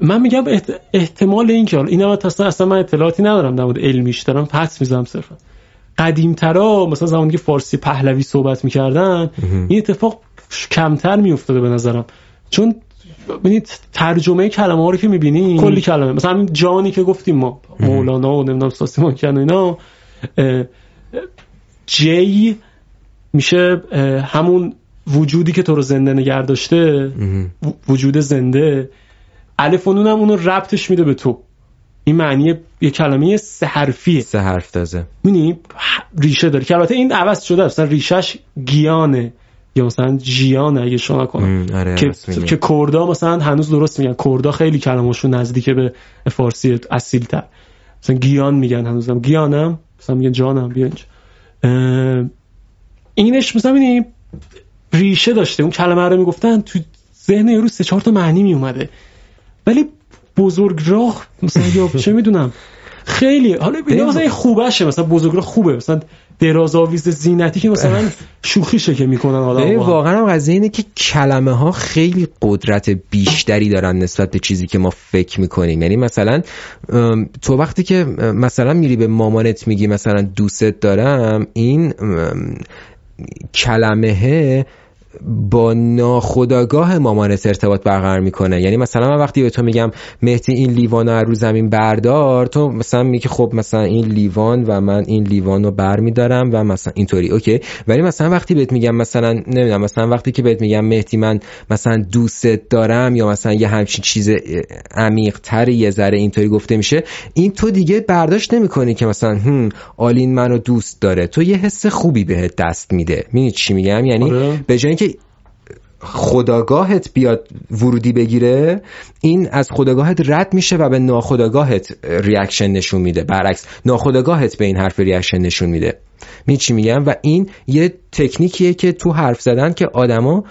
من میگم احتمال این که این اصلا اصلا من اطلاعاتی ندارم در مورد علمیش دارم پس می‌زنم صرفا. قدیمترا مثلا زمانی که فارسی پهلوی صحبت می‌کردن این اتفاق کمتر میافتاده به نظرم. چون ببینید ترجمه کلمه ها رو که می‌بینی کلی کلمه. مثلا جانی که گفتیم ما مولانا و نمی‌دونم ساسیمان کن اینا جی میشه همون وجودی که تو رو زنده نگه داشته وجود زنده الف و هم اونو ربطش میده به تو. این معنی یه کلمه سه حرفیه. سه حرف تازه. می‌بینی ریشه داره. که البته این عوض شده مثلا ریشش گیانه. یا مثلا جیان اگه شما کنم. آره که که کردا مثلا هنوز درست میگن. کردا خیلی کلمه‌شون نزدیک به فارسی اصیل تر مثلا گیان میگن هنوزم. گیانم مثلا میگن جانم بیا اینجا اینش مثلا ببینید ریشه داشته. اون کلمه رو می‌گفتن. تو ذهن یارو سه چهار تا معنی میومده. ولی بزرگ راه مثلا یا چه می‌دونم. خیلی. حالا اینا مثلا خوبشه. مثلا بزرگ راه خوبه. مثلا دراز آویز زینتی که مثلا شوخیشه که می‌کنن. حالا واقعا هم قضیه اینه که کلمه ها خیلی قدرت بیشتری دارن نسبت به چیزی که ما فکر می‌کنیم. یعنی مثلا تو وقتی که مثلا میری به مامانت میگی مثلا دوست دارم این کلمه با ناخداگاه مامانت ارتباط برقرار می‌کنه. یعنی مثلا من وقتی به تو میگم مهدی این لیوان رو رو زمین بردار تو مثلا میگی خب مثلا این لیوان و من این لیوان رو بر میدارم و مثلا اینطوری اوکی. ولی مثلا وقتی بهت میگم مثلا نمی‌دونم مثلا وقتی که بهت میگم مهدی من مثلا دوستت دارم یا مثلا یه همچین چیز عمیق تر یه ذره اینطوری گفته میشه این تو دیگه برداشت نمی‌کنی که مثلا هم آلین منو دوست داره. تو یه حس خوبی بهت دست میده. می‌دونی چی میگم؟ یعنی آره. به جای خودآگاهت بیاد ورودی بگیره این از خودآگاهت رد میشه و به ناخودآگاهت reaction نشون میده. برعکس ناخودآگاهت به این حرف reaction نشون میده. می چی میگم؟ و این یه تکنیکیه که تو حرف زدن که آدما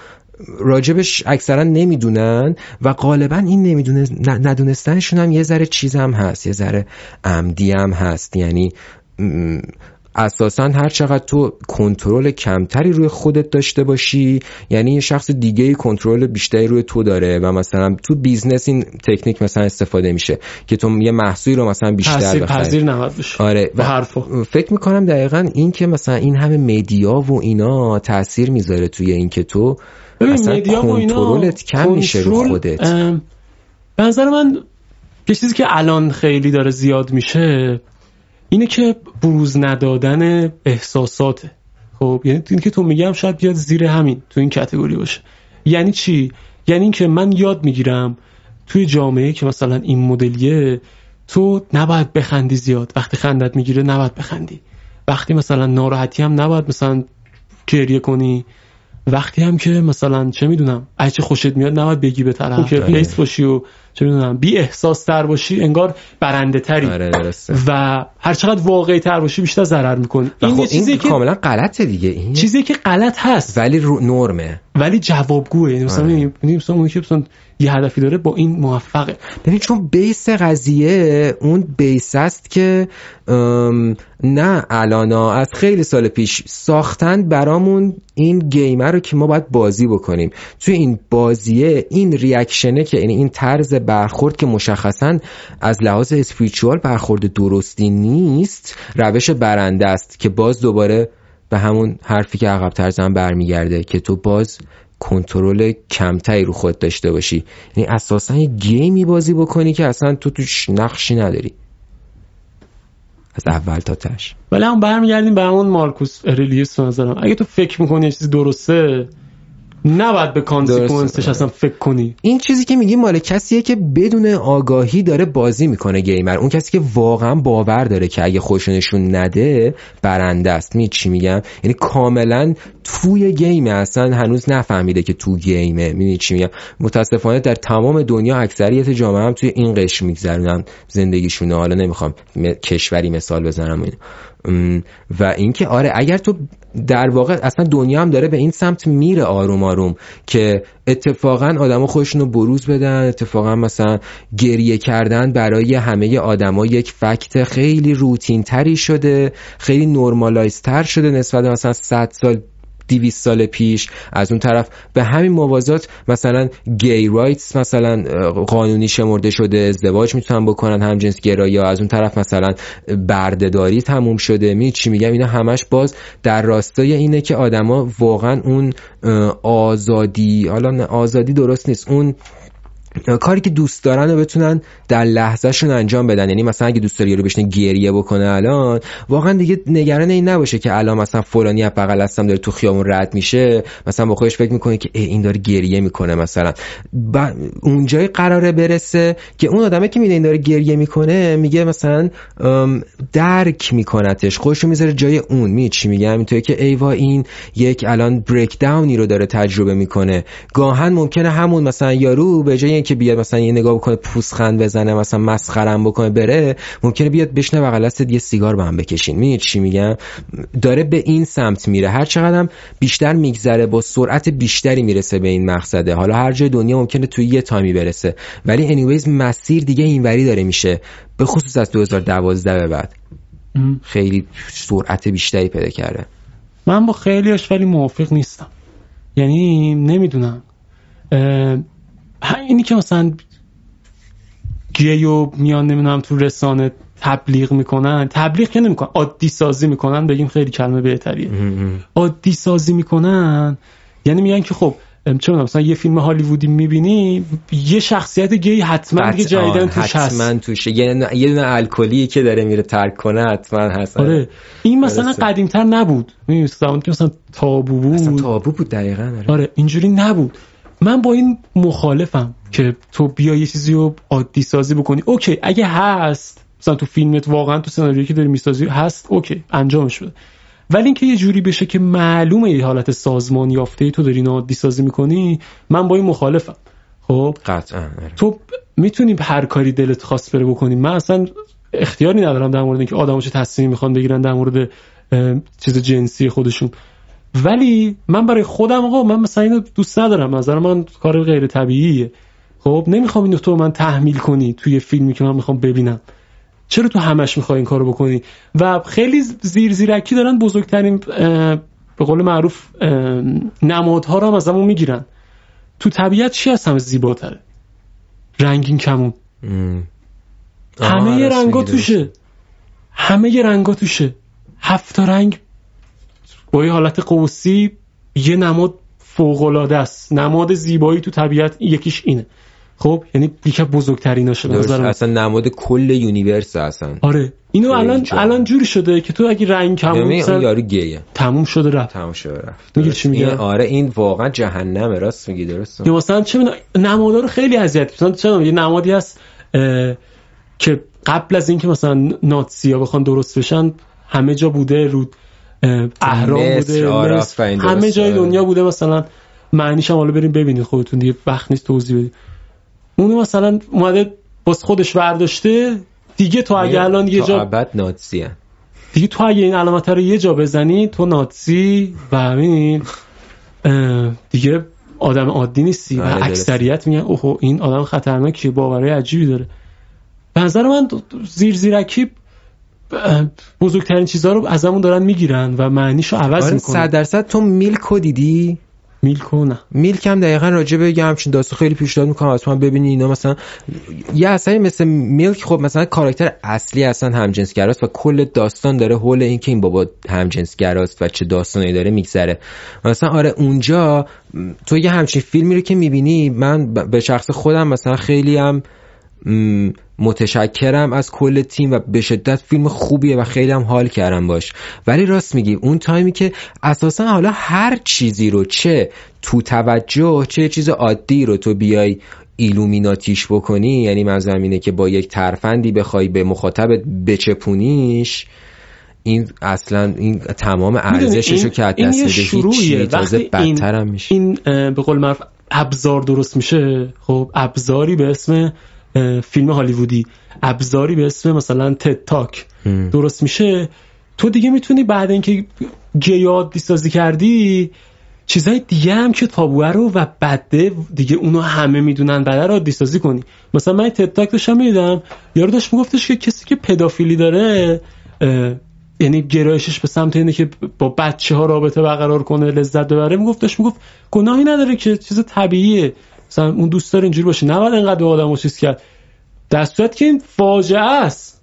راجبش اکثرا نمی‌دونن و غالبا این نمی‌دونه ندونستنشون هم یه ذره چیز هم هست یه ذره عمدی هم هست. یعنی اساسا هر چقدر تو کنترل کمتری روی خودت داشته باشی یعنی یه شخص دیگه کنترل بیشتری روی تو داره و مثلا تو business این تکنیک مثلا استفاده میشه که تو یه محصولی رو مثلا بیشتر بخری. آره و فکر می‌کنم دقیقا این که مثلا این همه media و اینا تاثیر می‌ذاره توی این که تو اصلا کنترلت کم میشه رو خودت. به نظر من یه چیزی که الان خیلی داره زیاد میشه اینه که بروز ندادن احساساته. خب یعنی این که تو میگم شاید بیاد زیر همین تو این کتگوری باشه. یعنی چی؟ یعنی اینکه من یاد می‌گیرم توی جامعه که مثلا این مدلیه تو نباید بخندی زیاد. وقتی خندت می‌گیره نباید بخندی. وقتی مثلا ناراحتی هم نباید مثلا گریه کنی. وقتی هم که مثلا چه می‌دونم اگه خوشت میاد نباید بگی به طرف. که بیس باشی و چه می‌دونم بی احساس تر باشی انگار برنده تری. آره و هر چقدر واقعی تر باشی بیشتر ضرر می‌کنی. این خب چیزی که کاملا غلطه دیگه. این چیزی که غلط هست. ولی رو نرمه. ولی جوابگوه یعنی مثلا آره. مثلا اون که مثلا یه هدفی داره با این موفقه. ببین چون بیس قضیه اون بیس است که نه الانا از خیلی سال پیش ساختن برامون این گیمر رو که ما باید بازی بکنیم. توی این بازیه این ریاکشنه که یعنی این طرز برخورد که مشخصا از لحاظ اسپریچوال برخورد درستی نیست روش برنده است که باز دوباره به همون حرفی که عقب ترزن برمیگرده که تو باز کنترل کمتری رو خود داشته باشی. یعنی اساسا یه گیمی بازی بکنی که اصلا تو توش نقشی نداری. از اول تا تش. ولی هم برمیگردیم به همون مارکوس ارلیوس نظرم. اگه تو فکر می‌کنی یه چیزی درسته نباید به consequence ش اصلا فکر کنی. این چیزی که میگی مال کسیه که بدون آگاهی داره بازی می‌کنه game رو. اون کسی که واقعا باور داره که اگه خوشونشون نده برنده است. می چی میگم؟ یعنی کاملا توی game اصلا هنوز نفهمیده که تو game ه. می‌دونی چی میگم؟ متاسفانه در تمام دنیا اکثریت جامعه هم توی این قشر میگذرونن. زندگیشونه. حالا نمی‌خوام کشوری مثال بزنم اینو و اینکه آره اگر تو در واقع اصلا دنیا هم داره به این سمت میره آروم آروم که اتفاقا آدما خودشونو بروز بدن اتفاقا مثلا گریه کردن برای همه آدما یک فکت خیلی روتین تری شده خیلی نرمالایز تر شده نسبت مثلا 100 سال 200 سال پیش. از اون طرف به همین موازات مثلا گی رایتس مثلا قانونی شمرده شده ازدواج می‌تونن بکنن هم جنس گرایی از اون طرف مثلا بردهداری تموم شده. می چی میگم؟ اینا همش باز در راستای اینه که آدما واقعا اون آزادی حالا آزادی درست نیست. اون کاری که دوست دارن رو بتونن در لحظهشون انجام بدن. یعنی مثلا اگه دوست داری رو بشنه گریه بکنه الان واقعا دیگه نگران این نباشه که الان مثلا فلانی از بغل هستم داره تو خیابون رد میشه. مثلا با خودش فکر می‌کنه که این داره گریه می‌کنه مثلا. اونجای قراره برسه که اون آدمه که میده این داره گریه می‌کنه میگه مثلا درک میکنتش خودشو می‌ذاره جای اون. می چی میگم؟ اینطوری که ایوا این یک الان بریک داونی رو داره تجربه می‌کنه. گاهن ممکنه همون مثلا یارو به جای که بیاد مثلا یه نگاه بکنه پوسخند بزنه مثلا مسخرم بکنه بره ممکنه بیاد بشنه بغل یه سیگار با هم بکشین. می‌دونی چی میگم؟ داره به این سمت میره. هر چقدر بیشتر میگذره با سرعت بیشتری می‌رسه به این مقصده. حالا هر جای دنیا ممکنه توی یه تایمی برسه. ولی anyways مسیر دیگه اینوری داره میشه. به خصوص از 2012 به بعد. خیلی سرعت بیشتری پیدا کرده. من با خیلیش ولی موافق نیستم. یعنی نمی‌دونم. اینی که مثلا گیو میان نمی‌دونم تو رسانه تبلیغ می‌کنن. تبلیغ که نمی‌کنن عادی سازی می‌کنن. بگیم خیلی کلمه بهتریه. عادی سازی می‌کنن. یعنی میگن که خب چه مثلا یه فیلم هالیوودی می‌بینی یه شخصیت گی حتما دیگه جدیدن توش هست. حتما توشه. یه دونه الکلی که داره میره ترک کنه حتما هست. آره. این مثلا قدیمتر نبود. زمانی که مثلا تابو بود. اصلا تابو بود دقیقا آره. آره اینجوری نبود. من با این مخالفم که تو بیا یه چیزی رو عادی سازی بکنی. okay اگه هست مثلا تو فیلمت واقعا تو سناریویی که داری می‌سازی هست okay انجامش بده. ولی اینکه یه جوری بشه که معلومه یه حالت سازمان یافته ای تو داری عادی سازی می‌کنی من با این مخالفم. خب؟ قطعا آره. تو می‌تونی هر کاری دلت خواست بره بکنی. من اصلا اختیاری ندارم در مورد اینکه آدمو چه تصمیم می‌خوان بگیرن در مورد چیز جنسی خودشون. ولی من برای خودم آقا من مثلا اینو دوست ندارم. نظر من کار غیر طبیعیه. خب نمی‌خوام اینو تو من تحمیل کنی توی فیلمی که من می‌خوام ببینم. چرا تو همش می‌خوای این کارو بکنی؟ و خیلی زیر زیرکی دارن بزرگترین به قول معروف نمادها رو هم از همون می‌گیرن. تو طبیعت چی هست؟ همه زیباتره. رنگین کمون. همه رنگا توشه. همه رنگا توشه. هفت رنگ با یه حالت قوسی یه نماد فوق است. نماد زیبایی تو طبیعت یکیش اینه. خب یعنی یکی بزرگترین شده. اصلا نماد کل universe اصلا. آره. اینو الان الان جوری شده که تو اگه رنگین کمون یارو گیه. تموم شده رفت. تموم شده رفت. میگی چی میگه آره این واقعا جهنمه. راست میگی درست. یا مثلا چه نمادا رو خیلی اذیت مثلا چه یه نمادی هست که قبل از اینکه مثلا ناتسیا بخوان درست بشن همه جا بوده رو اهرام بوده آره، همه جای دنیا بوده مثلا. معنیش هم حالا بریم ببینید خودتون دیگه وقت نیست توضیح بدید. اونو مثلا اومده باز خودش برداشته دیگه تو اگه الان یه جا ابد ناتسی دیگه تو اگه این علامت رو یه جا بزنی تو ناتسی و همین. دیگه آدم عادی نیستی و بله، اکثریت میگن اوه این آدم خطرناکیه باورای عجیبی داره. به نظر من زیر زیرکی بزرگترین چیزها رو ازمون دارن می‌گیرن و معنیشو عوض آره می‌کنن. صد درصد تو میلکو دیدی؟ میلکو نه. میلک هم دقیقا راجع به همچین داستان خیلی پیشنهاد می‌کنم. اصلا ببینی اینا مثلا یه اصلا مثل میلک خب مثلا کاراکتر اصلی اصلا همجنسگراست و کل داستان داره حول این که این بابا همجنسگراست و چه داستانی داره میگذره. مثلا آره اونجا تو یه همچین فیلمی رو که می‌بینی من به شخص خودم مثلا خیلی هم متشکرم از کل تیم و به شدت فیلم خوبیه و خیلی هم حال کردم باش. ولی راست میگی اون تایمی که اساسا حالا هر چیزی رو چه تو توجه چه چیز عادی رو تو بیای ایلومیناتیش بکنی یعنی منظورم اینه که با یک ترفندی بخوای به مخاطبت بچپونیش این اصلا این تمام ارزشش رو که از دست میده هیچ تازه بدتر هم میشه. این به قول معروف ابزار درست میشه. خب ابزاری به اسم فیلم هالیوودی. ابزاری به اسم مثلا تد تاک درست میشه؟ تو دیگه می‌تونی بعد اینکه گیاد دیسازی کردی چیزای دیگه هم که تابوه رو و بده دیگه اونو همه می‌دونن بده رو دیسازی کنی. مثلا من تد تاک داشتم می‌دیدم یارو داشت میگفتش که کسی که پدافیلی داره یعنی گرایشش به سمت اینه که با بچه ها رابطه برقرار کنه لذت ببره. میگفتش می‌گفت گناهی نداره که چیز طبیعیه. مثلا اون دوست داره اینجوری باشه. نباید انقدر آدم چیز کرد. در صورت که این فاجعه است.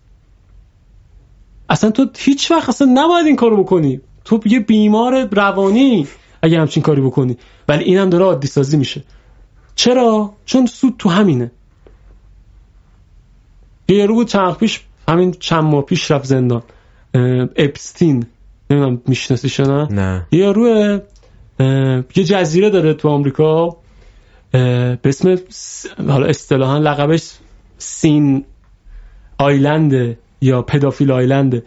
اصلا تو هیچ وقت اصلا نباید این کارو بکنی. تو یه بیمار روانی اگه همچین کاری بکنی. ولی اینم داره عادی سازی میشه. چرا؟ چون سود تو همینه. یه رو بود چند پیش همین چند ماه پیش رفت زندان. اپستین. نمی‌دونم میشناسیش نه؟ نه. یه روی یه جزیره داره تو آمریکا. به اسم حالا اصطلاحا لقبش Sin Island یا Pedophile Island.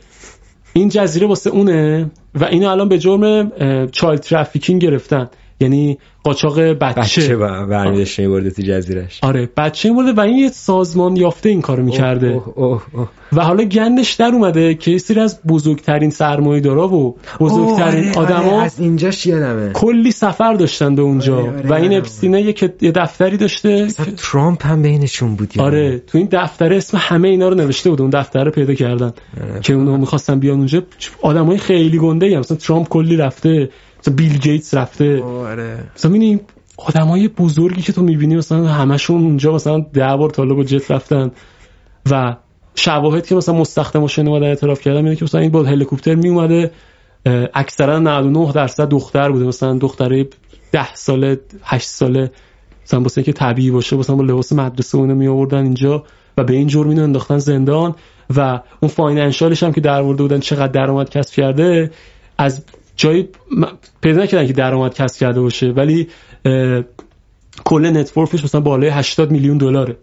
این جزیره واسه اونه و اینو الان به جرم child trafficking گرفتن. یعنی قاچاق بچه. بچه برمیداشته برده تو جزیرش آره بچه برده و این یه سازمان یافته این کارو می‌کرده. اوه اوه اوه. و حالا گندش در اومده که یه سری از بزرگترین سرمایه دارا و بزرگترین آره، آدما آره، از اینجاش یادمه کلی سفر داشتن به اونجا. آره، آره، و این آره. اپستینه یه دفتری داشته که- ترامپ هم بینشون بود یادمه. آره تو این دفتر اسم همه اینا رو نوشته بود اون دفتر رو پیدا کردن. که اونها می‌خواستن بیان اونجا. آدمای خیلی گنده ای مثلا ترامپ کلی رفته. مثلا بیل گیتس رفته. آره. مثلا می‌بینی آدمای بزرگی که تو می‌بینی مثلا همشون اونجا مثلا ده بار تالا با جت رفتن. و شواهد که مثلا مستخدم و شنوا در اعتراف کردن اینه که مثلا این با هلیکوپتر می اومده اکثرا 99 درصد دختر بوده. مثلا دختره 10 ساله 8 ساله مثلا واسه که طبیعی باشه مثلا با لباس مدرسه اونو می آوردن اینجا و به این جرم اینو انداختن زندان. و اون financial ش هم که در آورده بودن چقدر درآمد کسب کرده از جایی پیدا نکردن که درآمد کسب کرده باشه ولی کل net worth ش مثلا بالای 80 میلیون دلاره.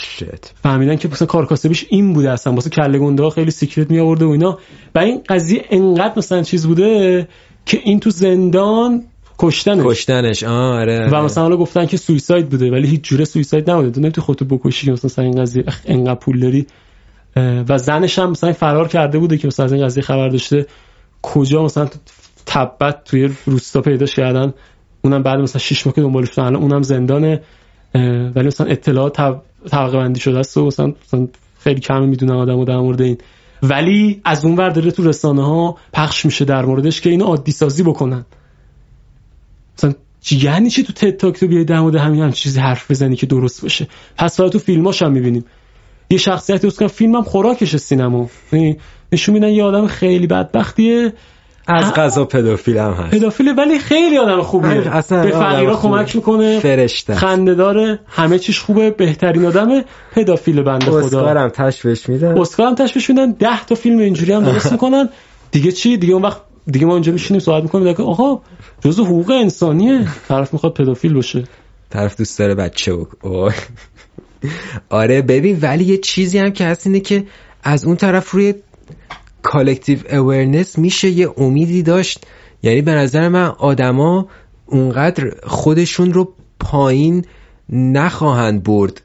shit. فهمیدن که مثلا کارکاسبیش این بوده اصلا واسه کله گنده ها خیلی secret می آورده و اینا. و این قضیه انقدر مثلا چیز بوده که این تو زندان کشتنش. کشتنش. آره. و مثلا حالا گفتن که سویساید بوده ولی هیچ جوره سویساید نبوده. تو نمی‌تونی خودتو بکشی که مثلا این قضیه انقدر پول داری. و زنش هم مثلا فرار کرده بوده که مثلا از این قضیه خبر داشته. کجا مثلا تبت توی روستا پیداش کردن؟ اونم بعد مثلا 6 ماه که دنبالش بودن الان اونم زندانه ولی مثلا اطلاعات طب- طبقه بندی شده است و مثلا, مثلا خیلی کم می‌دونن آدمو در مورد این. ولی از اون ور داره تو رسانه ها پخش میشه در موردش که اینو عادی سازی بکنن. مثلا یعنی چی تو تد تاک تو بیای در مورد همین هم چیزی حرف بزنی که درست باشه؟ پس حالا تو فیلماش هم می‌بینیم. یه شخصیت درست کنن فیلم هم خوراکش سینما. یعنی نشون میدن یه آدم خیلی بدبختیه. از قضا پدافیل هم هست. پدافیل ولی خیلی آدم خوبیه. اصلا به فقیرا خوبه. کمک می‌کنه فرشته. خنده داره همه چیش خوبه بهترین آدمه. pedophile بنده خدا. اسکارم بهش میدن. اسکار هم بهش میدن. 10 تا فیلم اینجوری هم درست می‌کنن. دیگه چی؟ دیگه اون وقت دیگه ما اینجا میشینیم صحبت می‌کنیم. که آقا جزء حقوق انسانیه. طرف می‌خواد pedophile باشه. طرف دوست داره بچه بک. آره ببین ولی یه چیزی هم که هست اینه که از اون طرف روی collective awareness میشه یه امیدی داشت. یعنی به نظر من آدما اونقدر خودشون رو پایین نخواهند برد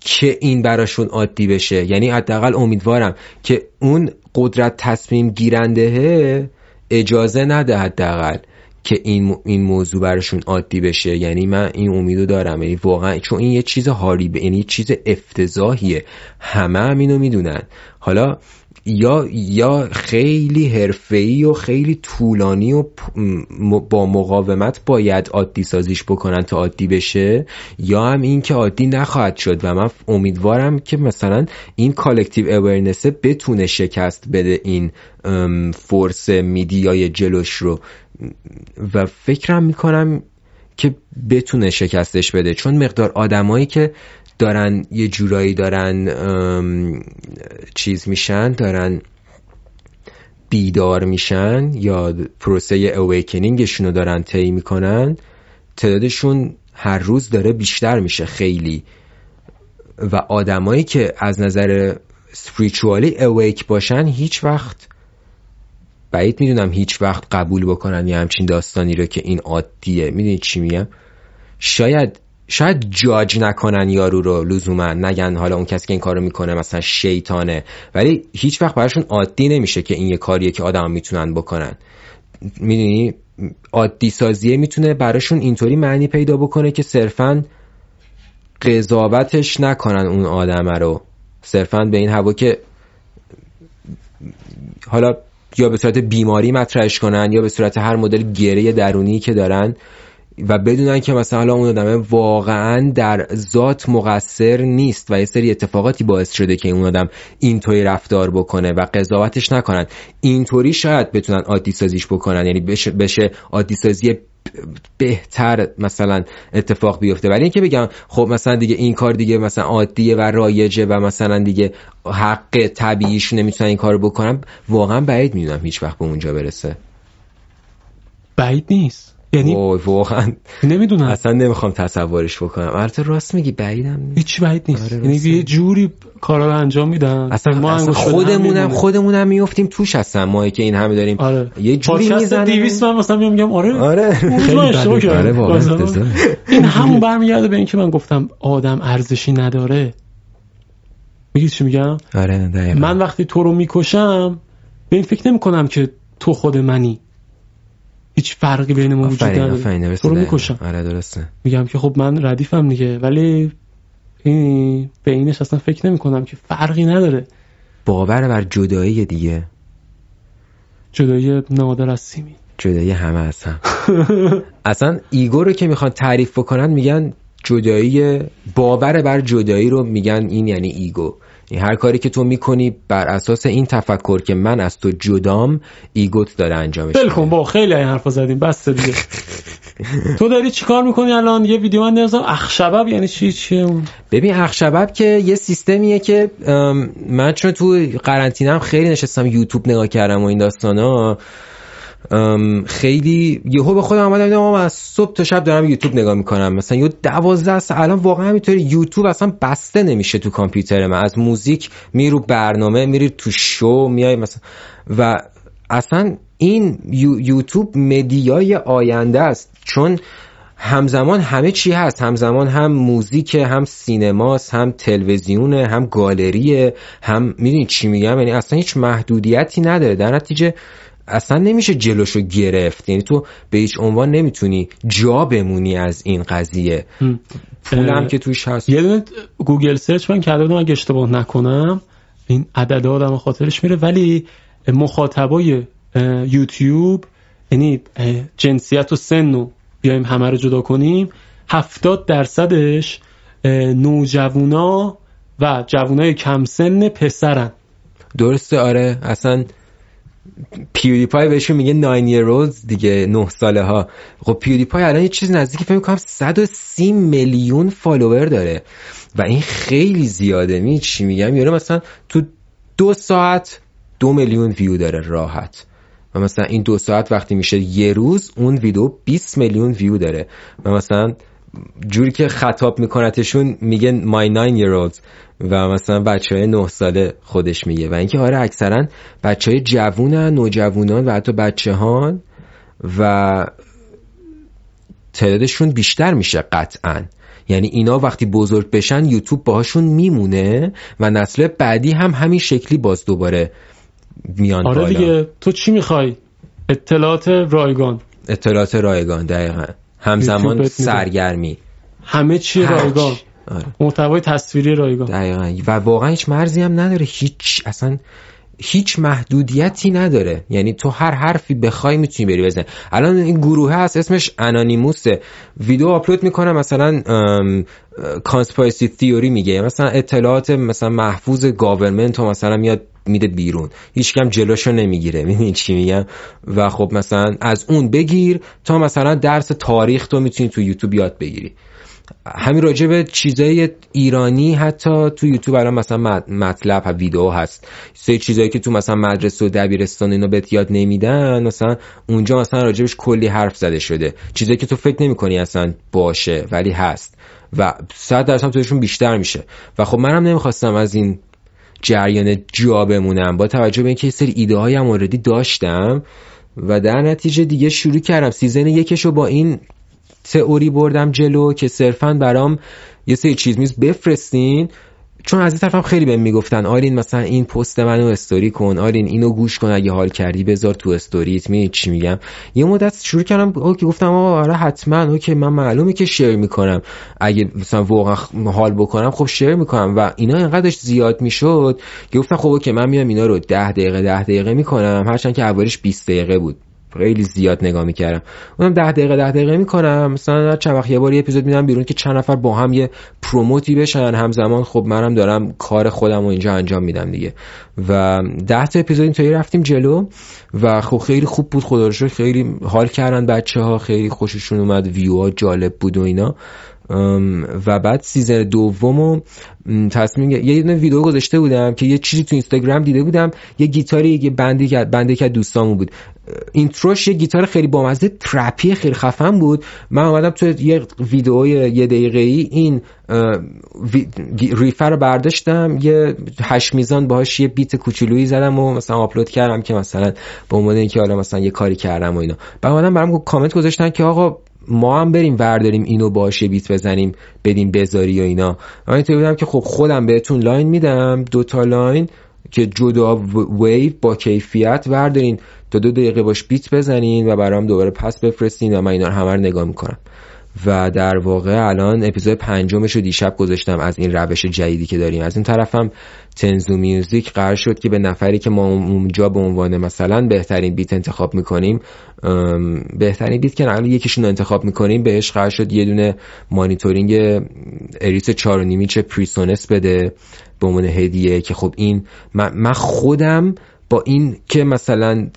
که این براشون عادی بشه. یعنی حداقل امیدوارم که اون قدرت تصمیم گیرنده اجازه نده حداقل که این این موضوع براشون عادی بشه. یعنی من این امیدو دارم. یعنی واقعا چون این یه چیز هاریبه یعنی یه چیز افتضاحیه. همه هم اینو می‌دونن. حالا یا یا خیلی حرفه‌ای و خیلی طولانی و با مقاومت باید عادی سازیش بکنن تا عادی بشه یا هم این که عادی نخواهد شد. و من امیدوارم که مثلا این collective awareness بتونه شکست بده این force media ی جلوش رو. و فکرم می‌کنم که بتونه شکستش بده. چون مقدار آدمایی که دارن یه جورایی دارن چیز میشن دارن بیدار میشن یا پروسه اویکنینگشون رو دارن طی می‌کنن. تعدادشون هر روز داره بیشتر میشه خیلی. و آدمایی که از نظر سپریچوالی اویک باشن هیچ وقت بعید می‌دونم هیچ وقت قبول بکنن یه همچین داستانی رو که این عادیه. می‌دونی چی میگم؟ شاید شاید جاج نکنن یارو رو لزوما نگن حالا اون کسی که این کارو می‌کنه مثلا شیطانه. ولی هیچ وقت براشون عادی نمیشه که این یه کاریه که آدم می‌تونن بکنن. می‌دونی؟ عادی سازیه می‌تونه براشون اینطوری معنی پیدا بکنه که صرفا قضاوتش نکنن اون آدم رو. صرفا به این هوا که حالا یا به صورت بیماری مطرحش کنن یا به صورت هر مدل گره درونی که دارن و بدونن که مثلا اون آدم واقعا در ذات مقصر نیست و یه سری اتفاقاتی باعث شده که اون آدم اینطوری رفتار بکنه و قضاوتش نکنن. اینطوری شاید بتونن عادی سازیش بکنن. یعنی بشه, بشه عادی سازی بهتر مثلا اتفاق بیفته. ولی اینکه بگم خب مثلا دیگه این کار دیگه مثلا عادیه و رایجه و مثلا دیگه حق طبیعیش نمی‌تونن این کار بکنم واقعا بعید می‌دونم هیچ وقت به اونجا برسه. بعید نیست. یعنی واقعا. نمی‌دونم. اصلا نمی‌خوام تصورش بکنم. البته راست میگی بعیدم هیچ بعید نیست. آره یعنی یه جوری کارا رو انجام میدن. اصلا ما اصلا خودمونم خودمونم میافتیم توش هستن ما که این همه داریم آره. یه جوری می‌زنیم. 200 من مثلا میگم آره آره. خیلی آره واقعا این همون برمیگرده به اینکه من گفتم آدم ارزشی نداره. میگید چی میگم؟ آره دقیقا. من وقتی تو رو می‌کشم به این فکر نمی کنم که تو خود منی. هیچ فرقی بین ما وجود نداره. تو رو می‌کشم. آره درسته. میگم که خب من ردیفم دیگه ولی این به اینش اصلا فکر نمی کنم که فرقی نداره. باور بر جدایی دیگه. جدایی نادر از سیمی. جدایی همه از هم. اصلا ego رو که می‌خوان تعریف بکنن میگن جدایی باور بر جدایی رو میگن این یعنی ego. هر کاری که تو می‌کنی بر اساس این تفکر که من از تو جدام ego ت داره انجامش ول کن بابا خیلی این حرفا زدیم بس دیگه. تو داری چیکار می‌کنی الان؟ یه ویدیو من نمیزم اخشبب یعنی چی؟ چیه اون؟ ببین اخشبب که یه سیستمیه که من چون تو قرنطینه خیلی نشستم یوتیوب نگاه کردم و این داستانا خیلی یهو به خودم آمدم دیدم از صبح تا شب دارم یوتیوب نگاه می‌کنم. مثلا یه دوازده ساعت الان واقعا همینطوری یوتیوب اصلا بسته نمیشه تو کامپیوتر من. از موزیک میری رو برنامه میری تو شو میای مثلا. و اصلا این یوتیوب media ی آینده است. چون همزمان همه چی هست. همزمان هم موزیک هم سینماست هم تلویزیونه هم گالریه هم می‌دونی چی میگم؟ یعنی اصلا هیچ محدودیتی نداره. در نتیجه اصلا نمیشه جلوشو گرفت. یعنی تو به هیچ عنوان نمی‌تونی جا بمونی از این قضیه. پولم که توش هست. یه دونه Google search من کرده بودم اگه اشتباه نکنم این عدد آدم خاطرش میره. ولی مخاطبای یوتیوب یعنی جنسیت و سن رو بیایم همه رو جدا کنیم هفتاد درصدش نوجوونا و جوونای کم سن پسرن. درسته؟ آره. اصلا پیودیپای بهشون میگه 9 year دیگه 9 ساله ها خب پیودیپای الان یه چیز نزدیک فکر کنم 130 میلیون فالوور داره. و این خیلی زیاده. می چی میگم؟ یعنی مثلا تو دو ساعت دو میلیون ویو داره راحت. و مثلا این دو ساعت وقتی میشه یه روز اون ویدیو 20 میلیون ویو داره. و مثلا جوری که خطاب میکنتشون میگه my 9 year olds و مثلا بچه های نه ساله خودش میگه. و اینکه آره اکثرا بچه های جوونن نوجوونان و حتی بچه هان و تعدادشون بیشتر میشه قطعا. یعنی اینا وقتی بزرگ بشن یوتیوب باهاشون میمونه و نسل بعدی هم همین شکلی باز دوباره میان آره بالا. دیگه. تو چی می‌خوای؟ اطلاعات رایگان. اطلاعات رایگان دقیقا. همزمان سرگرمی. همه چی رایگان. آره. محتوای تصویری رایگان. دقیقا. و واقعا هیچ مرزی هم نداره. هیچ اصلا هیچ محدودیتی نداره. یعنی تو هر حرفی بخوای می‌تونی بری بزنی. الان این گروه هست اسمش Anonymous ه ویدیو آپلود می‌کنه مثلا conspiracy theory میگه. مثلا اطلاعات مثلا محفوظ government و مثلا میاد میده بیرون. هیچکیم جلوشو نمی‌گیره. می‌دونی چی میگم؟ و خب مثلا از اون بگیر تا مثلا درس تاریخ تو می‌تونی تو یوتیوب یاد بگیری. همین راجع به چیزای ایرانی حتی تو یوتیوب الان مثلا مطلب ویدیو هست. سه چیزایی که تو مثلا مدرسه و دبیرستان اینو بهت یاد نمیدن مثلا اونجا مثلا راجبش کلی حرف زده شده. چیزایی که تو فکر نمی‌کنی اصلا باشه ولی هست. و صد درصد توشون بیشتر میشه. و خب منم نمی‌خواستم از این جریان جا بمونم. با توجه به اینکه سری ایده های هم داشتم و در نتیجه دیگه شروع کردم. سیزن یکش رو با این تئوری بردم جلو که صرفا برام یه سری چیز میز بفرستین. چون از این طرفم خیلی بهم می‌گفتن آرین مثلا این پست منو استوری کن آرین اینو گوش کن اگه حال کردی بذار تو استوریت می چی میگم. یه مدت شروع کردم okay گفتم آقا آره حتما okay من معلومه که share می‌کنم. اگه مثلا واقعا حال بکنم خب share می‌کنم. و اینا اینقدرش زیاد می‌شد گفتم خب okay من میام اینا رو ده دقیقه ده دقیقه می‌کنم. هرچند که اولیش 20 دقیقه بود. خیلی زیاد نگاه می‌کردم. اونم ده دقیقه ده دقیقه می‌کنم. مثلا چند وقت یه بار یه اپیزود میدم بیرون که چند نفر با هم یه promote ی بشن. همزمان خب منم دارم کار خودم و اینجا انجام میدم دیگه. و ده تا اپیزود اینطوری رفتیم جلو و خب خیلی خوب بود. خدا رو خیلی حال کردن بچه ها خیلی خوششون اومد. ویو ها جالب بود و اینا. و بعد season دومو تصمیم یه دونه ویدیو گذاشته بودم که یه چیزی تو اینستاگرام دیده بودم. یه گیتاری یه band ی که band ه که دوستامون بود. intro ش یه گیتار خیلی بامزه trap ی خیلی خفن بود. من اومدم تو یه ویدیو یه دقیقه ای این riff رو برداشتم. یه هشت میزان باهاش یه beat کوچولویی زدم و مثلا آپلود کردم که مثلا به عنوان اینکه حالا مثلا یه کاری کردم و اینا. بعد اومدم برام کامنت گذاشتن که آقا ما هم بریم برداریم اینو باشه beat بزنیم بدیم بذاری و اینا. من اینطوری بودم که خب خودم بهتون line میدم دو تا line. که جدا ویو با کیفیت بردارین. تا دو دقیقه باش بیت بزنین و برام دوباره پس بفرستین و من اینا رو همه رو نگاه می‌کنم. و در واقع الان اپیزود پنجمش رو دیشب گذاشتم از این روش جدیدی که داریم. از این طرفم تنزو میوزیک قرار شد که به نفری که ما اونجا به عنوان مثلا بهترین بیت انتخاب می‌کنیم بهترین بیت که الان یکیشون انتخاب می‌کنیم بهش قرار شد یه دونه مانیتورینگ Eris 4 نیم اینچ PreSonus بده به عنوان هدیه که خب این من خودم با این که مثلا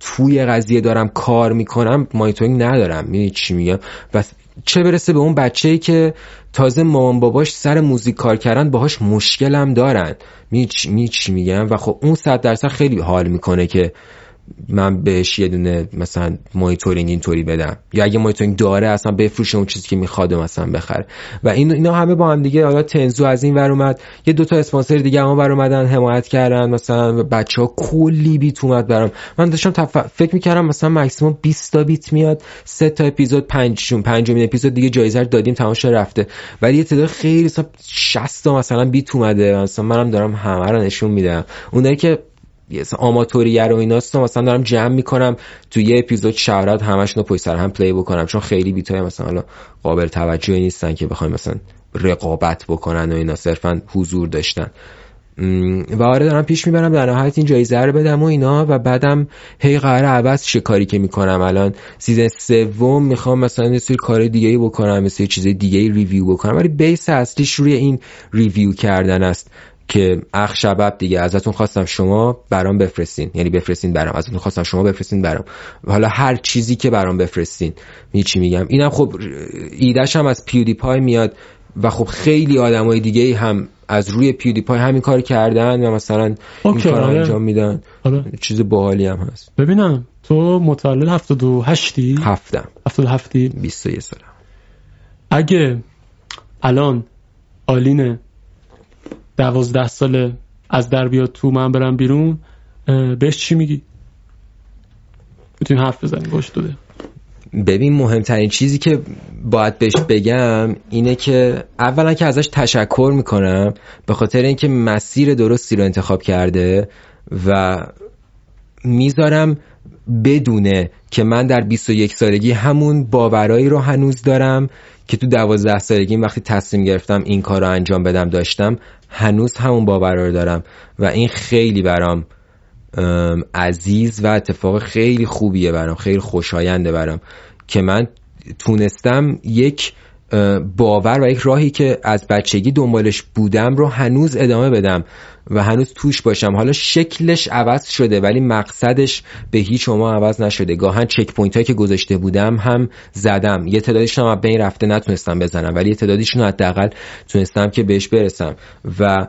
توی قضیه دارم کار می‌کنم مانیتورینگ ندارم. می‌دونی چی میگم؟ و چه برسه به اون بچه ای که تازه مامان باباش سر موزیک کار کردن باهاش مشکلم دارن. می‌دونی چی میگم و خب اون صد درصد خیلی حال می‌کنه که من بهش یه دونه مثلا مایتورینگ اینطوری بدم. یا اگه مایتورینگ داره اصلا بفروشه اون چیزی که می‌خواد مثلا بخره. و این اینا همه با هم دیگه حالا تنزو از این ور اومد. یه دوتا اسپانسر دیگه هم ور اومدن حمایت کردن مثلا بچه ها کلی بیت اومد برام. من داشتم تف... فکر می‌کردم مثلا مکسیموم 20 تا بیت میاد سه تا اپیزود پنجشون پنجمین اپیزود دیگه جایزه رو دادیم تمام رفته. ولی یه تعداد خیلی 60 تا مثلا بیت اومده. مثلا منم دارم همه رو نشون میدم. اونایی که آماتوریه رو ایناست مثلا دارم جمع می‌کنم تو یه اپیزود شهرت همشون رو پشت سر هم پلی بکنم چون خیلی بیتای مثلا حالا قابل توجهی نیستن که بخوایم مثلا رقابت بکنن و اینا صرفا حضور داشتن. و آره دارم پیش می‌برم در نهایت این جایزه رو بدم و اینا و بعدم هی قرار عوض شه کاری که می‌کنم. الان season سوم می‌خوام مثلا یه سری کار دیگه بکنم مثل چیز دیگه ای review بکنم ولی base اصلیش روی این review کردن است. که اخ شباب دیگه ازتون خواستم شما برام بفرستین. یعنی بفرستین برام. ازتون خواستم شما بفرستین برام. حالا هر چیزی که برام بفرستین. می چی میگم؟ اینم خب ایدهش هم از پیودی پای میاد و خب خیلی آدمای دیگه هم از روی پیودی پای همین کار کردن و مثلا این کار آره. انجام میدن. آره. چیز باحالی هم هست. ببینم تو متولد 78 هفتم. 77 21 سالم. اگه الان آلینه دوازده ساله از در بیاد تو من برم بیرون بهش چی میگی؟ می‌تونیم حرف بزنیم باش دوده ببین مهمترین چیزی که باید بهش بگم اینه که اولا که ازش تشکر می‌کنم به خاطر اینکه مسیر درستی رو انتخاب کرده و می‌ذارم بدونه که من در 21 سالگی همون باورایی رو هنوز دارم که تو دوازده سالگی وقتی تصمیم گرفتم این کار رو انجام بدم داشتم هنوز همون باور رو دارم و این خیلی برام عزیز و اتفاق خیلی خوبیه برام خیلی خوشاینده برام که من تونستم یک باور و یک راهی که از بچگی دنبالش بودم رو هنوز ادامه بدم و هنوز توش باشم. حالا شکلش عوض شده ولی مقصدش به هیچ شما عوض نشده. گاهن checkpoint هایی که گذاشته بودم هم زدم. یه تعدادیشون هم بین رفته نتونستم بزنم ولی یه تعدادیشون حداقل تونستم که بهش برسم. و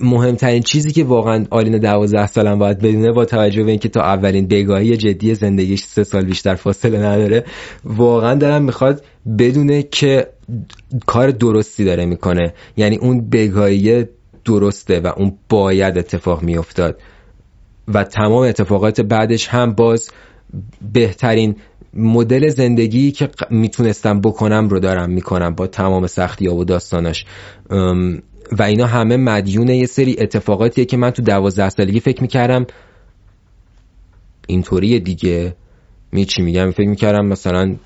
مهمترین چیزی که واقعا آلین دوازده سالم باید بدونه با توجه به اینکه تا اولین بگاهی جدی زندگیش سه سال بیشتر فاصله نداره واقعا دارم می‌خواد بدونه که کار درستی داره می‌کنه. یعنی اون بگاهی درسته و اون باید اتفاق میافتاد. و تمام اتفاقات بعدش هم باز بهترین مدل زندگی که می‌تونستم بکنم رو دارم می‌کنم با تمام سختی ها و داستاناش. و اینا همه مدیون یه سری اتفاقاتیه که من تو دوازده سالگی فکر می‌کردم. اینطوریه دیگه. می چی میگم؟ فکر می‌کردم مثلا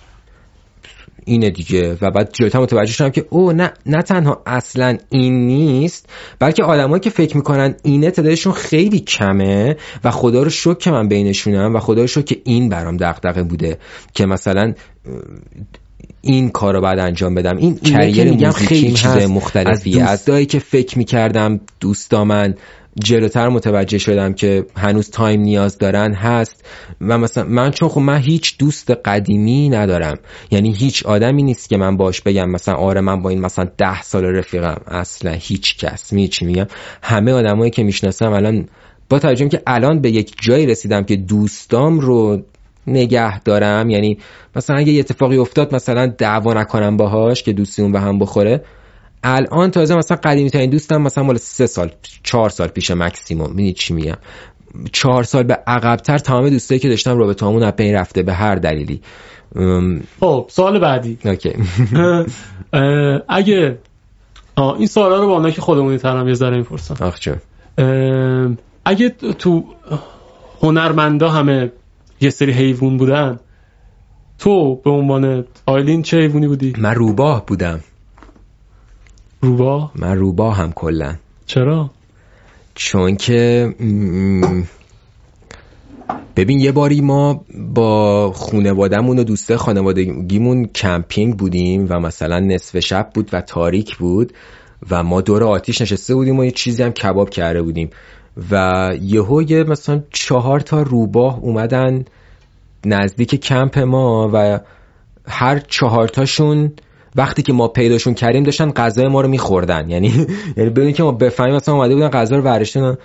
اینه دیگه. و بعد جلوتر متوجه شدم که او نه نه تنها اصلا این نیست بلکه آدمایی که فکر می‌کنن اینه تعدادشون خیلی کمه و خدا رو شکر که من بینشونم و خدا رو شکر که این برام دغدغه بوده که مثلا این کار رو بعد انجام بدم. این کریر میگم خیلی چیز مختلفی از دوستایی که فکر می‌کردم دوستامن جلوتر متوجه شدم که هنوز تایم نیاز دارن هست. و مثلا من چون خب من هیچ دوست قدیمی ندارم. یعنی هیچ آدمی نیست که من باش بگم مثلا آره من با این مثلا ده سال رفیقم. اصلا هیچ کس. می چی میگم؟ همه آدمایی که می‌شناسم الان با توجه که الان به یک جایی رسیدم که دوستام رو نگه دارم. یعنی مثلا اگه یه اتفاقی افتاد مثلا دعوا نکنم باهاش که دوستی اون به هم بخوره. الان تازه مثلا قدیمی ترین دوستم مثلا مال سه سال چهار سال پیش مکسیموم می‌دونی چی میگم؟ چهار سال به عقبتر تمام دوستایی که داشتم رابطه همون از بین رفته به هر دلیلی. خب سوال بعدی. اوکی. اگه این سوالا رو با اونایی که خودمونی ترم یه ذره می‌پرسم. آخ اگه تو هنرمندا همه یه سری حیوان بودن تو به عنوان آیلین چه حیوانی بودی؟ من روباه بودم روباه؟ من روباه هم کلا چرا؟ چون که ببین یه باری ما با خونوادمون و دوسته خانوادگیمون کمپینگ بودیم و مثلا نصف شب بود و تاریک بود و ما دور آتیش نشسته بودیم و یه چیزی هم کباب کرده بودیم و یهو یه مثلا چهار تا روباه اومدن نزدیک کمپ ما و هر چهارتاشون وقتی که ما پیداشون کردیم داشتن غذای ما رو میخوردن. یعنی یعنی بدون که ما بفهمیم مثلا اومده بودن غذا رو ورشتن.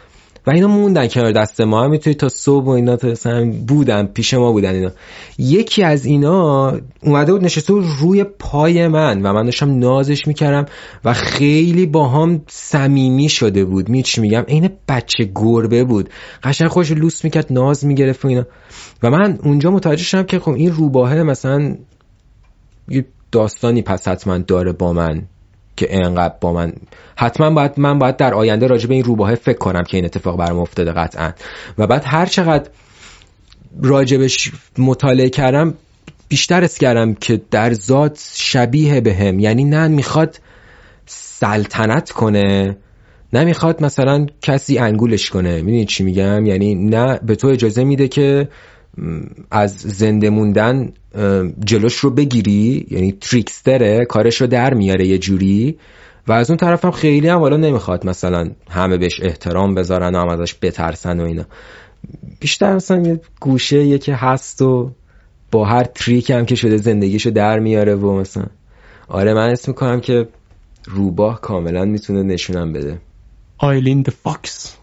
و اینا موندن کنار دست ما. هم تا صبح و اینا تا بودن پیش ما بودن اینا. یکی از اینا اومده بود نشسته بود روی پای من و من داشتم نازش می‌کردم و خیلی با هم صمیمی شده بود. می چی میگم؟ عین بچه گربه بود. قشنگ خوش لوس می‌کرد ناز می‌گرفت و اینا. و من اونجا متوجه شدم که خب این روباهه مثلا یه داستانی پس حتما داره با من. که انقدر با من حتما باید من باید در آینده راجع این روباه فکر کنم که این اتفاق برام افتاده قطعا. و بعد هر چقدر راجبش مطالعه کردم بیشتر اس کردم که در ذات شبیه به هم. یعنی نه می‌خواد سلطنت کنه نمی‌خواد مثلا کسی انگولش کنه. می‌دونی چی میگم؟ یعنی نه به تو اجازه میده که از زنده موندن جلوش رو بگیری یعنی تریکستره کارش رو در میاره یه جوری. و از اون طرف هم خیلی هم حالا نمی‌خواد مثلا همه بهش احترام بذارن و هم ازش بترسن و اینا. بیشتر مثلا یه گوشه یکی هست و با هر تریک هم که شده زندگیشو در میاره و مثلا. آره من اسم می‌کنم که روباه کاملا می‌تونه نشونم بده. آیلین فاکس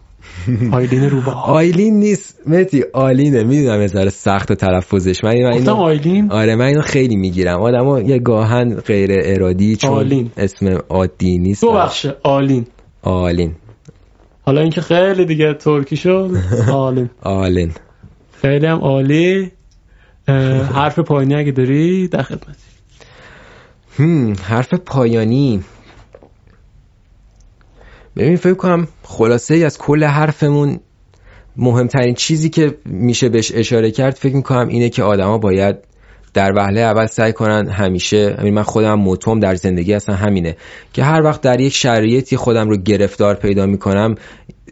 آیلین روبا آیلین نیست. متی آلینه می‌دونم یه سخت تلفظش. من اینو آیلین؟ آره من اینو خیلی می‌گیرم. آدمو یه گاهن غیر ارادی چون آلین. اسم عادی نیست. دو بخش. آلین آلین حالا اینکه خیلی دیگه ترکی شد. آلین آلین خیلی هم عالی. حرف پایانی اگه داری در خدمتی حرف پایانی. ببین فکر کنم خلاصه ای از کل حرفمون مهمترین چیزی که میشه بهش اشاره کرد فکر می‌کنم اینه که آدما باید در وهله اول سعی کنن همیشه همین من خودم موتوم در زندگی اصلا همینه که هر وقت در یک شرایطی خودم رو گرفتار پیدا می‌کنم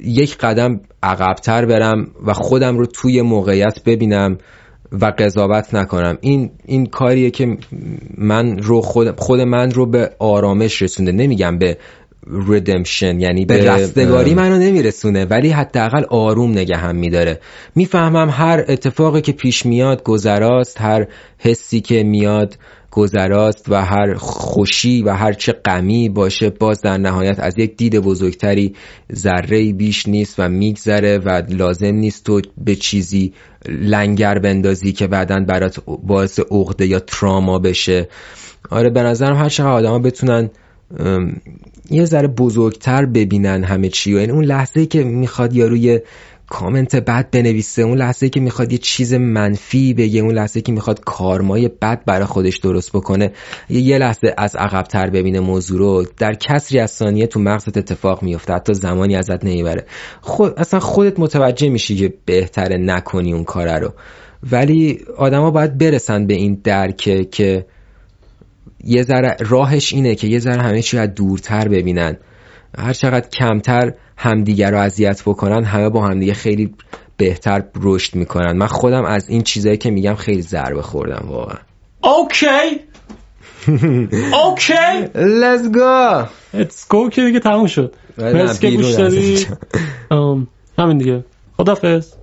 یک قدم عقبتر برم و خودم رو توی موقعیت ببینم و قضاوت نکنم. این این کاریه که من رو خود خود من رو به آرامش رسونده. نمیگم به ردمشن یعنی به رستگاری منو نمیرسونه ولی حداقل آروم نگه هم میداره. می‌فهمم هر اتفاقی که پیش میاد گذراست هر حسی که میاد گذراست و هر خوشی و هر چه غمی باشه باز در نهایت از یک دید بزرگتری ذره بیش نیست و میگذره و لازم نیست تو به چیزی لنگر بندازی که بعدا برات باعث عقده یا تراما بشه. آره به نظرم هر چقدر آدم بتونن یه ذره بزرگتر ببینن همه چی. و این اون لحظه که می‌خواد یاروی کامنت بد بنویسه اون لحظه که می‌خواد یه چیز منفی بگه اون لحظه که می‌خواد کارمای بد برای خودش درست بکنه یه لحظه از عقبتر ببینه موضوع رو. در کسری از ثانیه تو مغزت اتفاق میفته حتی زمانی ازت نمی‌بره. خود اصلا خودت متوجه میشی که بهتره نکنی اون کار رو. ولی آدما باید برسن به این درکه که یه ذره راهش اینه که یه ذره همه چی از دورتر ببینن. هر چقدر کمتر همدیگر رو اذیت بکنن همه با همدیگه خیلی بهتر رشد می‌کنن. من خودم از این چیزایی که میگم خیلی ضربه خوردم واقعا. اوکی. اوکی. Let's go. Let's go که دیگه تموم شد. مرسی که گوش دادی. همین دیگه. خدافظ